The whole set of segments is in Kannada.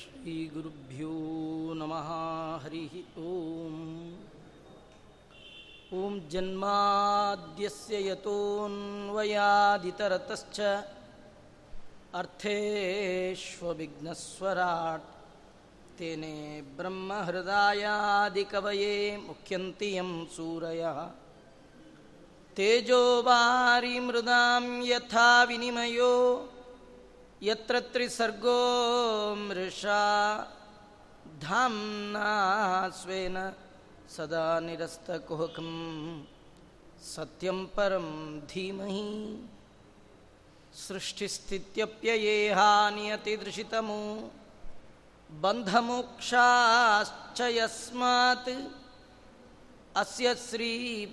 श्रीगुरुभ्यो नमः हरिः ॐ ॐ जन्माद्यस्य यतोऽन्वयादितरतश्च अर्थेष्वविघ्नस्वराट् तेने ब्रह्महृदायादिकवये मुख्यन्ति यं सूरयः तेजोवारिमृदां यथा विनिमयो ಯತ್ರ ತ್ರಿಸರ್ಗೋ ಮೃಷಾ ಧಾಮ್ನಾ ಸ್ವೇನ ಸದಾ ನಿರಸ್ತಕುಹಕಂ ಸತ್ಯಂ ಪರಂ ಧೀಮಹಿ ಸೃಷ್ಟಿಸ್ಥಿತ್ಯಪ್ಯಯೇಹಾ ನಿಯತಿದೃಶಿತಮೋ ಬಂಧಮೋಕ್ಷಾಶ್ಚ ಯಸ್ಮಾತ್ ಅಸ್ಯ ಶ್ರೀ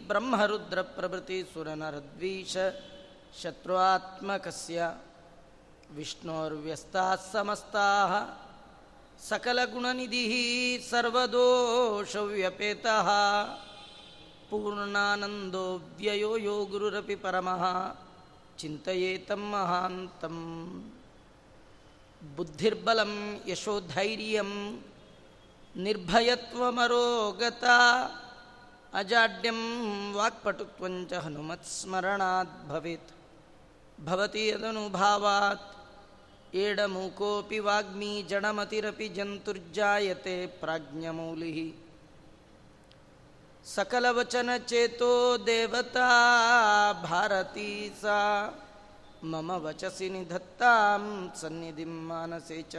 ಬ್ರಹ್ಮರುದ್ರಪ್ರಭೃತಿ ಸುರನರದ್ವೀಷ ಶತ್ರುತ್ಮಕಸ್ಯ विष्णोर्व्यस्ताः समस्ताः सकलगुणनिधिः सर्वदोषव्यपेतः पूर्णानन्दो व्ययो यो गुरुरपि परमः चिन्तयेतं महान्तं बुद्धिर्बलं यशोधैर्यं निर्भयत्वमरोगता अजाड्यं वाक्पटुत्वञ्च हनुमत्स्मरणात् भवेत् भवति यदनुभावात् एडमूकोऽपि वाग्मी जडमतिरपि जन्तुर्जायते प्राज्ञमौलिः सकलवचनचेतो देवता भारती सा मम वचसि निधत्तां सन्निधिं मानसे च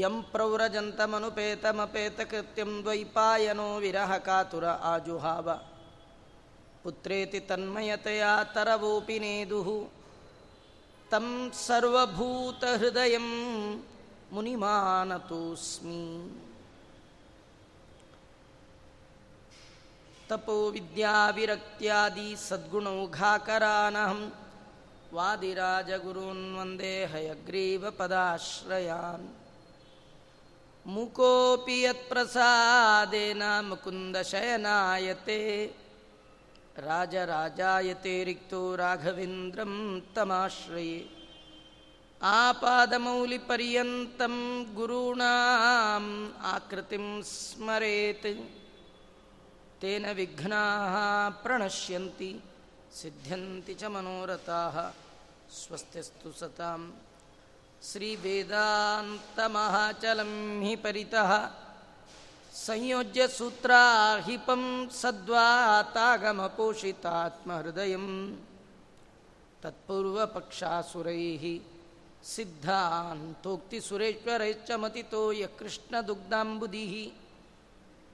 यं प्रव्रजन्तमनुपेतमपेतकृत्यं द्वैपायनो विरहकातुर आजुहाव पुत्रेति तन्मयतया तरवोऽपि नेदुः तं सर्वभूतहृदयं मुनिमानतोऽस्मि तपोविद्याविरक्त्यादि सद्गुणौघाकरानहं वादिराजगुरून् वन्दे हयग्रीवपदाश्रयान् मुकोऽपि यत्प्रसादेन मुकुन्दशयनायते राजराजायते रिक्तो राघवेन्द्रं तमाश्रये आपादमौलिपर्यन्तं गुरूणाम् आकृतिं स्मरेत् तेन विघ्नाः प्रणश्यन्ति सिद्ध्यन्ति च मनोरथाः स्वस्तिस्तु सतां श्रीवेदान्तमहाचलं हि परितः ಸಂಯೋಜ್ಯ ಸೂತ್ರಾಹಿಪಂ ಸದ್ವಾತಾಗಮಪೋಷಿತಾತ್ಮಹೃದಯ ತತ್ಪೂರ್ವಪಕ್ಷಾಸುರೈ ಸಿದ್ಧಾಂತೋಕ್ತಿಸುರೇಶ್ವರೈಶ್ಚ ಮತಿತೋ ಯಕೃಷ್ಣದುಗ್ಧಾಂಬುದಿ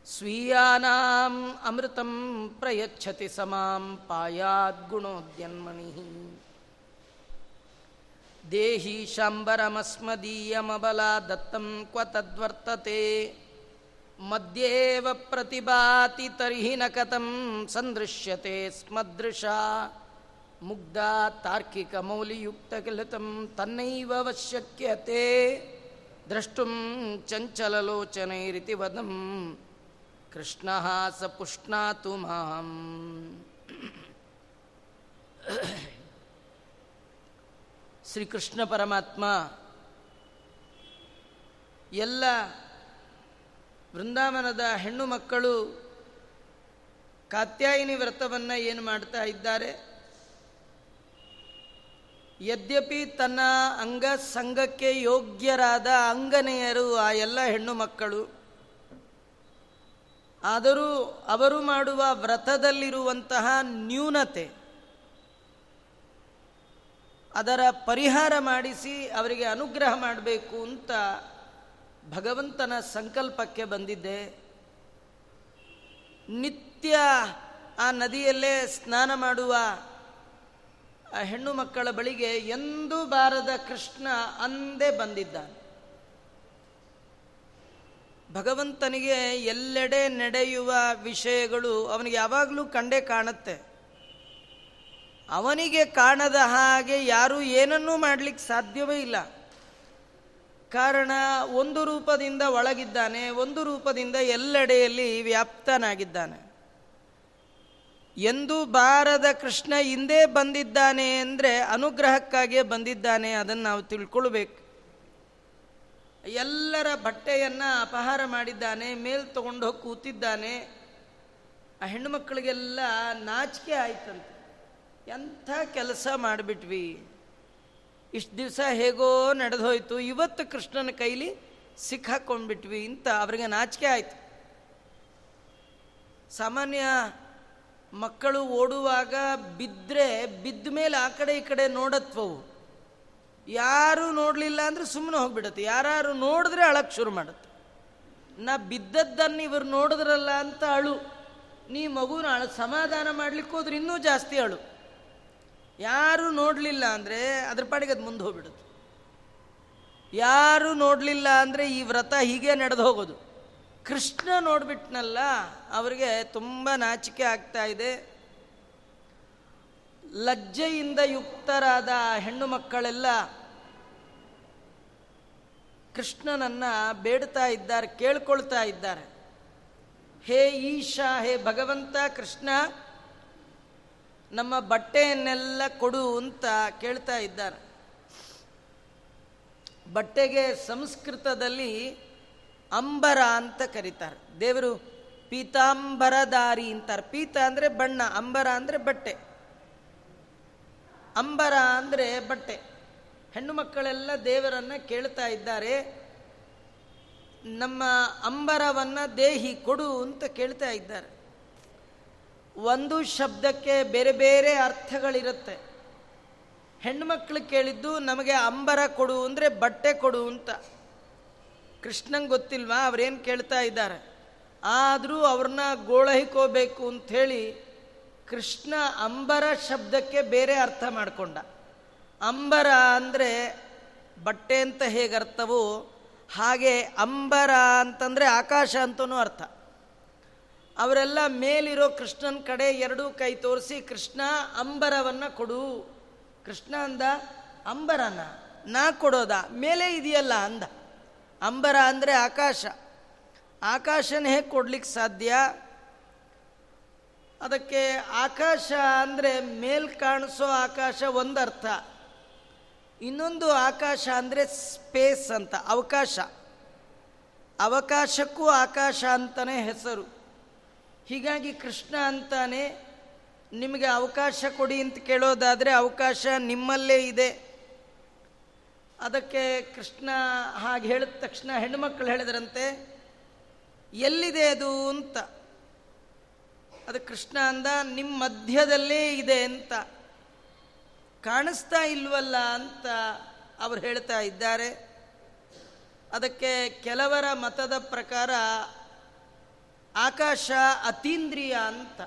ಸ್ವೀಯಾನಾಂ ಅಮೃತಂ ಪ್ರಯಚ್ಛತಿ ಸಮಾಂ ಪಾಯಾತ್ ಪಾಯಾದ್ಗುಣೋದ್ಯನ್ಮಣಿ ದೇಹಿ ಶಾಂಬರಮಸ್ಮದೀಯಮಬಲ ದತ್ತಂ ಕ್ವ ತದ್ವರ್ತತೆ ಮಧ್ಯೇವ ಪ್ರತಿಭಾತಿ ತರ್ಹಿ ನ ಕಥಂ ಸಂದೃಶ್ಯತೆ ಸ್ಮದೃಶ. ಮುಗ್ಧ ತಾರ್ಕಿಕ ಮೌಲಿಯುಕ್ತ ಕಿಲತಂ ತನ್ನೈವ ಅವಶ್ಯಕ್ಯತೆ. ದ್ರಷ್ಟುಂ ಚಂಚಲಲೋಚನೈರಿತಿ ವದಂ. ಕೃಷ್ಣ ಸ ಪುಷ್ಣಾತು ಮಾಂ. ಶ್ರೀಕೃಷ್ಣ ಪರಮಾತ್ಮ ಎಲ್ಲ ವೃಂದಾವನದ ಹೆಣ್ಣು ಮಕ್ಕಳು ಕಾತ್ಯಾಯಿನಿ ವ್ರತವನ್ನು ಏನು ಮಾಡ್ತಾ ಇದ್ದಾರೆ? ಯದ್ಯಪಿ ತನ್ನ ಅಂಗ ಸಂಘಕ್ಕೆ ಯೋಗ್ಯರಾದ ಅಂಗನೆಯರು ಆ ಎಲ್ಲ ಹೆಣ್ಣು ಮಕ್ಕಳು. ಆದರೂ ಅವರು ಮಾಡುವ ವ್ರತದಲ್ಲಿರುವಂತಹ ನ್ಯೂನತೆ, ಅದರ ಪರಿಹಾರ ಮಾಡಿಸಿ ಅವರಿಗೆ ಅನುಗ್ರಹ ಮಾಡಬೇಕು ಅಂತ ಭಗವಂತನ ಸಂಕಲ್ಪಕ್ಕೆ ಬಂದಿದ್ದೆ. ನಿತ್ಯ ಆ ನದಿಯಲ್ಲೇ ಸ್ನಾನ ಮಾಡುವ ಆ ಹೆಣ್ಣು ಮಕ್ಕಳ ಬಳಿಗೆ ಎಂದೂ ಬಾರದ ಕೃಷ್ಣ ಅಂದೇ ಬಂದಿದ್ದಾನೆ. ಭಗವಂತನಿಗೆ ಎಲ್ಲೆಡೆ ನಡೆಯುವ ವಿಷಯಗಳು ಅವನಿಗೆ ಯಾವಾಗಲೂ ಕಂಡೇ ಕಾಣುತ್ತೆ. ಅವನಿಗೆ ಕಾಣದ ಹಾಗೆ ಯಾರೂ ಏನನ್ನೂ ಮಾಡಲಿಕ್ಕೆ ಸಾಧ್ಯವೇ ಇಲ್ಲ. ಕಾರಣ ಒಂದು ರೂಪದಿಂದ ಒಳಗಿದ್ದಾನೆ, ಒಂದು ರೂಪದಿಂದ ಎಲ್ಲೆಡೆಯಲ್ಲಿ ವ್ಯಾಪ್ತನಾಗಿದ್ದಾನೆ. ಎಂದು ಬಾರದ ಕೃಷ್ಣ ಹಿಂದೆ ಬಂದಿದ್ದಾನೆ ಅಂದರೆ ಅನುಗ್ರಹಕ್ಕಾಗಿಯೇ ಬಂದಿದ್ದಾನೆ ಅದನ್ನು ನಾವು ತಿಳ್ಕೊಳ್ಬೇಕು. ಎಲ್ಲರ ಬಟ್ಟೆಯನ್ನು ಅಪಹಾರ ಮಾಡಿದ್ದಾನೆ, ಮೇಲ್ ತಗೊಂಡು ಹೋಗಿ ಕೂತಿದ್ದಾನೆ. ಆ ಹೆಣ್ಣು ಮಕ್ಕಳಿಗೆಲ್ಲ ನಾಚಿಕೆ ಆಯ್ತಂತೆ. ಎಂಥ ಕೆಲಸ ಮಾಡಿಬಿಟ್ವಿ. ಇಷ್ಟು ದಿವಸ ಹೇಗೋ ನಡೆದು ಹೋಯ್ತು ಇವತ್ತು ಕೃಷ್ಣನ ಕೈಲಿ ಸಿಕ್ಕಾಕೊಂಡ್ಬಿಟ್ವಿ ಅಂತ ಅವರಿಗೆ ನಾಚಿಕೆ ಆಯ್ತು. ಸಾಮಾನ್ಯ ಮಕ್ಕಳು ಓಡುವಾಗ ಬಿದ್ದರೆ ಬಿದ್ದ ಮೇಲೆ ಆ ಕಡೆ ಈ ಕಡೆ ನೋಡತ್ವವು. ಯಾರು ನೋಡಲಿಲ್ಲ ಅಂದರೆ ಸುಮ್ಮನೆ ಹೋಗ್ಬಿಡುತ್ತೆ. ಯಾರು ನೋಡಿದ್ರೆ ಅಳಕ್ಕೆ ಶುರು ಮಾಡುತ್ತೆ. ನಾ ಬಿದ್ದದ್ದನ್ನು ಇವರು ನೋಡಿದ್ರಲ್ಲ ಅಂತ ಅಳು. ನೀ ಮಗುನ ಅಳು, ಸಮಾಧಾನ ಮಾಡಲಿಕ್ಕೆ ಹೋದ್ರೆ ಇನ್ನೂ ಜಾಸ್ತಿ ಅಳು. ಯಾರು ನೋಡಲಿಲ್ಲ ಅಂದರೆ ಅದ್ರ ಪಾಡಿಗೆ ಅದು ಮುಂದೆ ಹೋಗ್ಬಿಡುತ್ತೆ. ಯಾರು ನೋಡಲಿಲ್ಲ ಅಂದರೆ ಈ ವ್ರತ ಹೀಗೆ ನಡೆದು ಹೋಗೋದು. ಕೃಷ್ಣ ನೋಡ್ಬಿಟ್ನಲ್ಲ, ಅವರಿಗೆ ತುಂಬ ನಾಚಿಕೆ ಆಗ್ತಾ ಇದೆ. ಲಜ್ಜೆಯಿಂದ ಯುಕ್ತರಾದ ಹೆಣ್ಣು ಮಕ್ಕಳೆಲ್ಲ ಕೃಷ್ಣನನ್ನು ಬೇಡ್ತಾ ಇದ್ದಾರೆ, ಕೇಳ್ಕೊಳ್ತಾ ಇದ್ದಾರೆ. ಹೇ ಈಶಾ, ಹೇ ಭಗವಂತ ಕೃಷ್ಣ ನಮ್ಮ ಬಟ್ಟೆಯನ್ನೆಲ್ಲ ಕೊಡು ಅಂತ ಕೇಳ್ತಾ ಇದ್ದಾರೆ. ಬಟ್ಟೆಗೆ ಸಂಸ್ಕೃತದಲ್ಲಿ ಅಂಬರ ಅಂತ ಕರೀತಾರೆ. ದೇವರು ಪೀತಾಂಬರದಾರಿ ಅಂತಾರೆ. ಪೀತ ಅಂದರೆ ಬಣ್ಣ, ಅಂಬರ ಅಂದರೆ ಬಟ್ಟೆ. ಅಂಬರ ಅಂದರೆ ಬಟ್ಟೆ. ಹೆಣ್ಣು ಮಕ್ಕಳೆಲ್ಲ ದೇವರನ್ನು ಕೇಳ್ತಾ ಇದ್ದಾರೆ. ನಮ್ಮ ಅಂಬರವನ್ನು ದೇಹಿ ಕೊಡು ಅಂತ ಕೇಳ್ತಾ ಇದ್ದಾರೆ. ಒಂದು ಶಬ್ದಕ್ಕೆ ಬೇರೆ ಬೇರೆ ಅರ್ಥಗಳಿರುತ್ತೆ. ಹೆಣ್ಮಕ್ಳು ಕೇಳಿದ್ದು ನಮಗೆ ಅಂಬರ ಕೊಡು ಅಂದರೆ ಬಟ್ಟೆ ಕೊಡು ಅಂತ. ಕೃಷ್ಣಂಗೆ ಗೊತ್ತಿಲ್ವಾ? ಅವ್ರೇನು ಕೇಳ್ತಾ ಇದ್ದಾರೆ? ಆದರೂ ಅವ್ರನ್ನ ಗೋಳಹಿಕೋಬೇಕು ಅಂಥೇಳಿ ಕೃಷ್ಣ ಅಂಬರ ಶಬ್ದಕ್ಕೆ ಬೇರೆ ಅರ್ಥ ಮಾಡಿಕೊಂಡ. ಅಂಬರ ಅಂದರೆ ಬಟ್ಟೆ ಅಂತ ಹೇಗೆ ಅರ್ಥವೋ ಹಾಗೆ ಅಂಬರ ಅಂತಂದರೆ ಆಕಾಶ ಅಂತನೂ ಅರ್ಥ. ಅವರೆಲ್ಲ ಮೇಲಿರೋ ಕೃಷ್ಣನ ಕಡೆ ಎರಡೂ ಕೈ ತೋರಿಸಿ, ಕೃಷ್ಣ, ಅಂಬರವನ್ನು ಕೊಡು. ಕೃಷ್ಣ ಅಂದ, ಅಂಬರನ? ನಾ ಕೊಡೋದ? ಮೇಲೆ ಇದೆಯಲ್ಲ? ಅಂದ. ಅಂಬರ ಅಂದರೆ ಆಕಾಶ. ಆಕಾಶನ ಹೇಗೆ ಕೊಡ್ಲಿಕ್ಕೆ ಸಾಧ್ಯ? ಅದಕ್ಕೆ ಆಕಾಶ ಅಂದರೆ ಮೇಲ್ ಕಾಣಿಸೋ ಆಕಾಶ ಒಂದರ್ಥ. ಇನ್ನೊಂದು ಆಕಾಶ ಅಂದರೆ ಸ್ಪೇಸ್ ಅಂತ, ಅವಕಾಶ. ಅವಕಾಶಕ್ಕೂ ಆಕಾಶ ಅಂತಲೇ ಹೆಸರು. ಹೀಗಾಗಿ ಕೃಷ್ಣ ಅಂತಾನೆ ನಿಮಗೆ ಅವಕಾಶ ಕೊಡಿ ಅಂತ ಕೇಳೋದಾದರೆ ಅವಕಾಶ ನಿಮ್ಮಲ್ಲೇ ಇದೆ. ಅದಕ್ಕೆ ಕೃಷ್ಣ ಹಾಗೆ ಹೇಳಿದ ತಕ್ಷಣ ಹೆಣ್ಣುಮಕ್ಕಳು ಹೇಳಿದ್ರಂತೆ, ಎಲ್ಲಿದೆ ಅದು ಅಂತ. ಅದು ಕೃಷ್ಣ ಅಂದ ನಿಮ್ಮ ಮಧ್ಯದಲ್ಲೇ ಇದೆ ಅಂತ. ಕಾಣಿಸ್ತಾ ಇಲ್ವಲ್ಲ ಅಂತ ಅವರು ಹೇಳ್ತಾ ಇದ್ದಾರೆ. ಅದಕ್ಕೆ ಕೆಲವರ ಮತದ ಪ್ರಕಾರ ಆಕಾಶ ಅತೀಂದ್ರಿಯ ಅಂತ.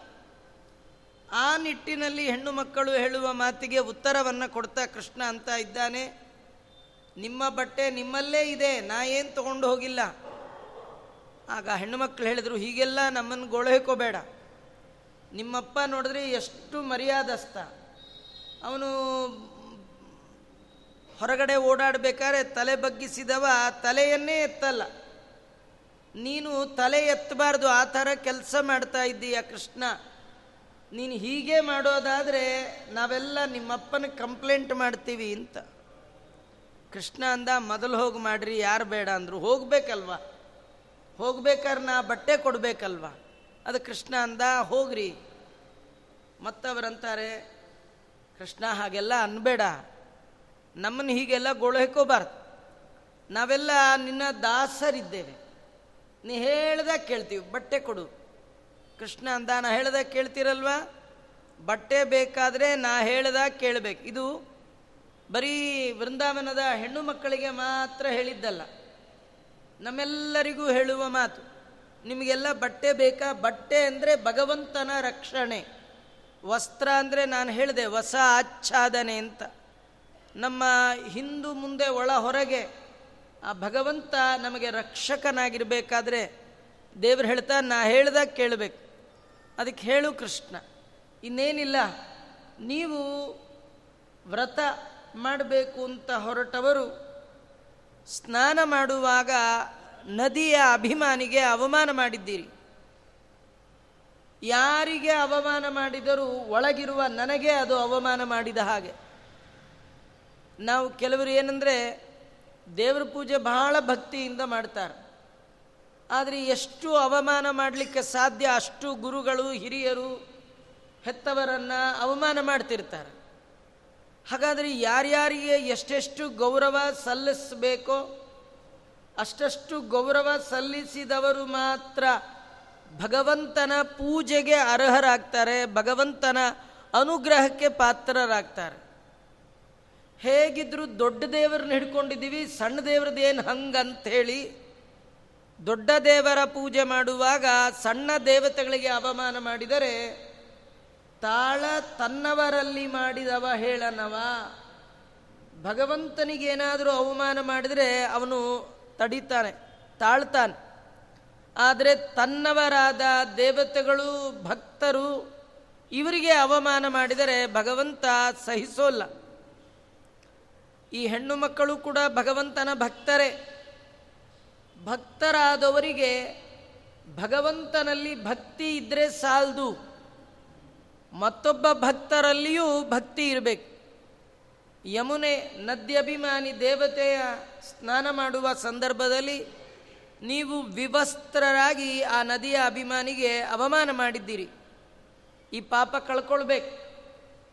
ಆ ನಿಟ್ಟಿನಲ್ಲಿ ಹೆಣ್ಣು ಮಕ್ಕಳು ಹೇಳುವ ಮಾತಿಗೆ ಉತ್ತರವನ್ನು ಕೊಡ್ತಾ ಕೃಷ್ಣ ಅಂತ ಇದ್ದಾನೆ. ನಿಮ್ಮ ಬಟ್ಟೆ ನಿಮ್ಮಲ್ಲೇ ಇದೆ, ನಾ ಏನು ತಗೊಂಡು ಹೋಗಿಲ್ಲ. ಆಗ ಹೆಣ್ಣು ಮಕ್ಕಳು ಹೇಳಿದರು, ಹೀಗೆಲ್ಲ ನಮ್ಮನ್ನು ಗೋಳೆಕೋಬೇಡ ನಿಮ್ಮಪ್ಪ ನೋಡಿದ್ರೆ ಎಷ್ಟು ಮರ್ಯಾದಸ್ತ ಅವನು ಹೊರಗಡೆ ಓಡಾಡಬೇಕಾದ್ರೆ ತಲೆ ಬಗ್ಗಿಸಿದವ, ತಲೆಯನ್ನೇ ಎತ್ತಲ್ಲ. ನೀನು ತಲೆ ಎತ್ತಬಾರ್ದು, ಆ ಥರ ಕೆಲಸ ಮಾಡ್ತಾ ಇದ್ದೀಯ ಕೃಷ್ಣ? ನೀನು ಹೀಗೆ ಮಾಡೋದಾದರೆ ನಾವೆಲ್ಲ ನಿಮ್ಮಪ್ಪನ ಕಂಪ್ಲೇಂಟ್ ಮಾಡ್ತೀವಿ ಅಂತ. ಕೃಷ್ಣ ಅಂದ, ಮೊದಲು ಹೋಗಿ ಮಾಡ್ರಿ, ಯಾರು ಬೇಡ? ಅಂದರು. ಹೋಗಬೇಕಲ್ವ? ಹೋಗ್ಬೇಕಾದ್ರೆ ನಾ ಬಟ್ಟೆ ಕೊಡಬೇಕಲ್ವ? ಅದು ಕೃಷ್ಣ ಅಂದ, ಹೋಗ್ರಿ. ಮತ್ತವರಂತಾರೆ, ಕೃಷ್ಣ, ಹಾಗೆಲ್ಲ ಅನ್ಬೇಡ. ನಮ್ಮನ್ನು ಹೀಗೆಲ್ಲ ಗೋಳೈಕೋಬಾರ್ದು ನಾವೆಲ್ಲ ನಿನ್ನ ದಾಸರಿದ್ದೇವೆ. ನೀ ಹೇಳ್ದಾಗ ಕೇಳ್ತೀವಿ, ಬಟ್ಟೆ ಕೊಡು. ಕೃಷ್ಣ ಅಂದ, ನಾ ಹೇಳ್ದಾಗ ಕೇಳ್ತೀರಲ್ವಾ? ಬಟ್ಟೆ ಬೇಕಾದರೆ ನಾ ಹೇಳ್ದಾಗ ಕೇಳಬೇಕು. ಇದು ಬರೀ ವೃಂದಾವನದ ಹೆಣ್ಣು ಮಕ್ಕಳಿಗೆ ಮಾತ್ರ ಹೇಳಿದ್ದಲ್ಲ. ನಮ್ಮೆಲ್ಲರಿಗೂ ಹೇಳುವ ಮಾತು. ನಿಮಗೆಲ್ಲ ಬಟ್ಟೆ ಬೇಕಾ? ಬಟ್ಟೆ ಅಂದರೆ ಭಗವಂತನ ರಕ್ಷಣೆ. ವಸ್ತ್ರ ಅಂದರೆ ನಾನು ಹೇಳಿದೆ, ಹೊಸ ಆಚ್ಛಾದನೆ ಅಂತ. ನಮ್ಮ ಹಿಂದೂ ಮುಂದೆ ಒಳ ಹೊರಗೆ ಆ ಭಗವಂತ ನಮಗೆ ರಕ್ಷಕನಾಗಿರಬೇಕಾದ್ರೆ ದೇವರು ಹೇಳ್ತಾ, ನಾ ಹೇಳ್ದಾಗ ಕೇಳಬೇಕು. ಅದಕ್ಕೆ ಹೇಳು ಕೃಷ್ಣ, ಇನ್ನೇನಿಲ್ಲ, ನೀವು ವ್ರತ ಮಾಡಬೇಕು ಅಂತ ಹೊರಟವರು ಸ್ನಾನ ಮಾಡುವಾಗ ನದಿಯ ಅಭಿಮಾನಿಗೆ ಅವಮಾನ ಮಾಡಿದ್ದೀರಿ. ಯಾರಿಗೆ ಅವಮಾನ ಮಾಡಿದರೂ ಒಳಗಿರುವ ನನಗೆ ಅದು ಅವಮಾನ ಮಾಡಿದ ಹಾಗೆ. ನಾವು ಕೆಲವರು ಏನಂದರೆ ದೇವ್ರ ಪೂಜೆ ಬಹಳ ಭಕ್ತಿಯಿಂದ ಮಾಡ್ತಾರೆ. ಆದರೆ ಎಷ್ಟು ಅವಮಾನ ಮಾಡಲಿಕ್ಕೆ ಸಾಧ್ಯ ಅಷ್ಟು ಗುರುಗಳು, ಹಿರಿಯರು, ಹೆತ್ತವರನ್ನು ಅವಮಾನ ಮಾಡ್ತಿರ್ತಾರೆ. ಹಾಗಾದರೆ ಯಾರ್ಯಾರಿಗೆ ಎಷ್ಟೆಷ್ಟು ಗೌರವ ಸಲ್ಲಿಸಬೇಕೋ, ಅಷ್ಟಷ್ಟು ಗೌರವ ಸಲ್ಲಿಸಿದವರು ಮಾತ್ರ ಭಗವಂತನ ಪೂಜೆಗೆ ಅರ್ಹರಾಗ್ತಾರೆ, ಭಗವಂತನ ಅನುಗ್ರಹಕ್ಕೆ ಪಾತ್ರರಾಗ್ತಾರೆ. ಹೇಗಿದ್ರು ದೊಡ್ಡ ದೇವರನ್ನ ಹಿಡ್ಕೊಂಡಿದ್ದೀವಿ, ಸಣ್ಣ ದೇವ್ರದ್ದು ಏನು ಹಂಗೆ ಹೇಳಿ ದೊಡ್ಡ ದೇವರ ಪೂಜೆ ಮಾಡುವಾಗ ಸಣ್ಣ ದೇವತೆಗಳಿಗೆ ಅವಮಾನ ಮಾಡಿದರೆ, ತಾಳ ತನ್ನವರಲ್ಲಿ ಮಾಡಿದವ ಹೇಳನವ ಭಗವಂತನಿಗೇನಾದರೂ ಅವಮಾನ ಮಾಡಿದರೆ ಅವನು ತಡಿತಾನೆ, ತಾಳ್ತಾನೆ. ಆದರೆ ತನ್ನವರಾದ ದೇವತೆಗಳು, ಭಕ್ತರು, ಇವರಿಗೆ ಅವಮಾನ ಮಾಡಿದರೆ ಭಗವಂತ ಸಹಿಸೋಲ್ಲ. ಈ ಹೆಣ್ಣು ಮಕ್ಕಳು ಕೂಡ ಭಗವಂತನ ಭಕ್ತರೇ. ಭಕ್ತರಾದವರಿಗೆ ಭಗವಂತನಲ್ಲಿ ಭಕ್ತಿ ಇದ್ರೆ ಸಾಲದು. ಮತ್ತೊಬ್ಬ ಭಕ್ತರಲ್ಲಿಯೂ ಭಕ್ತಿ ಇರಬೇಕು. ಯಮುನೆ ನದ್ಯಭಿಮಾನಿ ದೇವತೆಯ ಸ್ನಾನ ಮಾಡುವ ಸಂದರ್ಭದಲ್ಲಿ ನೀವು ವಿವಸ್ತ್ರರಾಗಿ ಆ ನದಿಯ ಅಭಿಮಾನಿಗೆ ಅವಮಾನ ಮಾಡಿದ್ದೀರಿ. ಈ ಪಾಪ ಕಳ್ಕೊಳ್ಬೇಕು.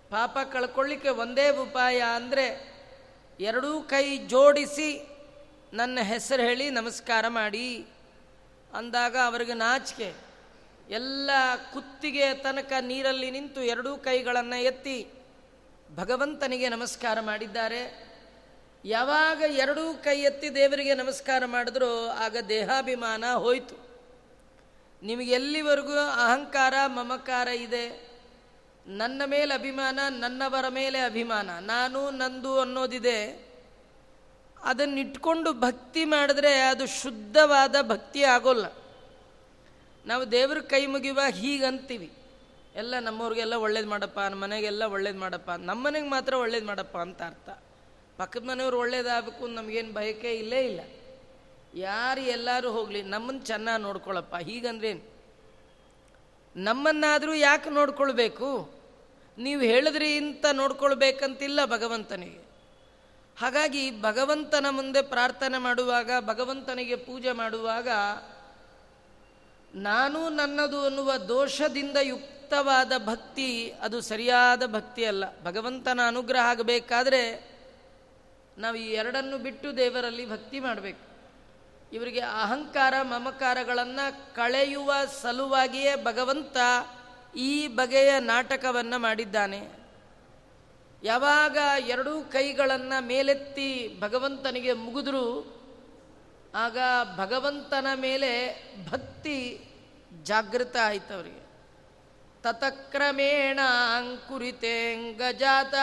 ಪಾಪ ಕಳ್ಕೊಳ್ಳಿಕ್ಕೆ ಒಂದೇ ಉಪಾಯ ಅಂದರೆ ಎರಡೂ ಕೈ ಜೋಡಿಸಿ ನನ್ನ ಹೆಸರು ಹೇಳಿ ನಮಸ್ಕಾರ ಮಾಡಿ. ಅಂದಾಗ ಅವರಿಗೆ ನಾಚಿಕೆ. ಎಲ್ಲ ಕುತ್ತಿಗೆ ತನಕ ನೀರಲ್ಲಿ ನಿಂತು ಎರಡೂ ಕೈಗಳನ್ನು ಎತ್ತಿ ಭಗವಂತನಿಗೆ ನಮಸ್ಕಾರ ಮಾಡಿದ್ದಾರೆ. ಯಾವಾಗ ಎರಡೂ ಕೈ ಎತ್ತಿ ದೇವರಿಗೆ ನಮಸ್ಕಾರ ಮಾಡಿದ್ರೋ ಆಗ ದೇಹಾಭಿಮಾನ ಹೋಯಿತು. ನಿಮಗೆ ಎಲ್ಲಿವರೆಗೂ ಅಹಂಕಾರ ಮಮಕಾರ ಇದೆ? ನನ್ನ ಮೇಲೆ ಅಭಿಮಾನ, ನನ್ನವರ ಮೇಲೆ ಅಭಿಮಾನ. ನಾನು ನಂದು ಅನ್ನೋದಿದೆ. ಅದನ್ನಿಟ್ಕೊಂಡು ಭಕ್ತಿ ಮಾಡಿದ್ರೆ ಅದು ಶುದ್ಧವಾದ ಭಕ್ತಿ ಆಗೋಲ್ಲ. ನಾವು ದೇವ್ರ ಕೈ ಮುಗಿಯುವಾಗ ಹೀಗಂತೀವಿ. ಎಲ್ಲ ನಮ್ಮವ್ರಿಗೆಲ್ಲ ಒಳ್ಳೇದು ಮಾಡಪ್ಪ, ನಮ್ಮ ಮನೆಗೆಲ್ಲ ಒಳ್ಳೇದು ಮಾಡಪ್ಪ, ನಮ್ಮ ಮನೆಗೆ ಮಾತ್ರ ಒಳ್ಳೇದು ಮಾಡಪ್ಪ ಅಂತ ಅರ್ಥ. ಪಕ್ಕದ ಮನೆಯವ್ರು ಒಳ್ಳೇದಾಗಬೇಕು ನಮಗೇನು ಬಯಕೆ ಇಲ್ಲೇ ಇಲ್ಲ. ಯಾರು ಎಲ್ಲರೂ ಹೋಗಲಿ ನಮ್ಮನ್ನು ಚೆನ್ನಾಗಿ ನೋಡ್ಕೊಳಪ್ಪ. ಹೀಗಂದ್ರೇನು ನಮ್ಮನ್ನಾದರೂ ಯಾಕೆ ನೋಡ್ಕೊಳ್ಬೇಕು? ನೀವು ಹೇಳಿದ್ರಿ ಇಂತ ನೋಡ್ಕೊಳ್ಬೇಕಂತಿಲ್ಲ ಭಗವಂತನಿಗೆ. ಹಾಗಾಗಿ ಭಗವಂತನ ಮುಂದೆ ಪ್ರಾರ್ಥನೆ ಮಾಡುವಾಗ, ಭಗವಂತನಿಗೆ ಪೂಜೆ ಮಾಡುವಾಗ, ನಾನು ನನ್ನದು ಅನ್ನುವ ದೋಷದಿಂದ ಯುಕ್ತವಾದ ಭಕ್ತಿ, ಅದು ಸರಿಯಾದ ಭಕ್ತಿ ಅಲ್ಲ. ಭಗವಂತನ ಅನುಗ್ರಹ ಆಗಬೇಕಾದ್ರೆ ನಾವು ಈ ಎರಡನ್ನು ಬಿಟ್ಟು ದೇವರಲ್ಲಿ ಭಕ್ತಿ ಮಾಡಬೇಕು. ಇವರಿಗೆ ಅಹಂಕಾರ ಮಮಕಾರಗಳನ್ನು ಕಳೆಯುವ ಸಲುವಾಗಿಯೇ ಭಗವಂತ ಈ ಬಗೆಯ ನಾಟಕವನ್ನು ಮಾಡಿದ್ದಾನೆ. ಯಾವಾಗ ಎರಡೂ ಕೈಗಳನ್ನು ಮೇಲೆತ್ತಿ ಭಗವಂತನಿಗೆ ಮುಗಿದ್ರು, ಆಗ ಭಗವಂತನ ಮೇಲೆ ಭಕ್ತಿ ಜಾಗೃತ ಆಯಿತು ಅವರಿಗೆ. ತತಕ್ರಮೇಣ ಅಂಕುರಿತೇಂಗಜಾತ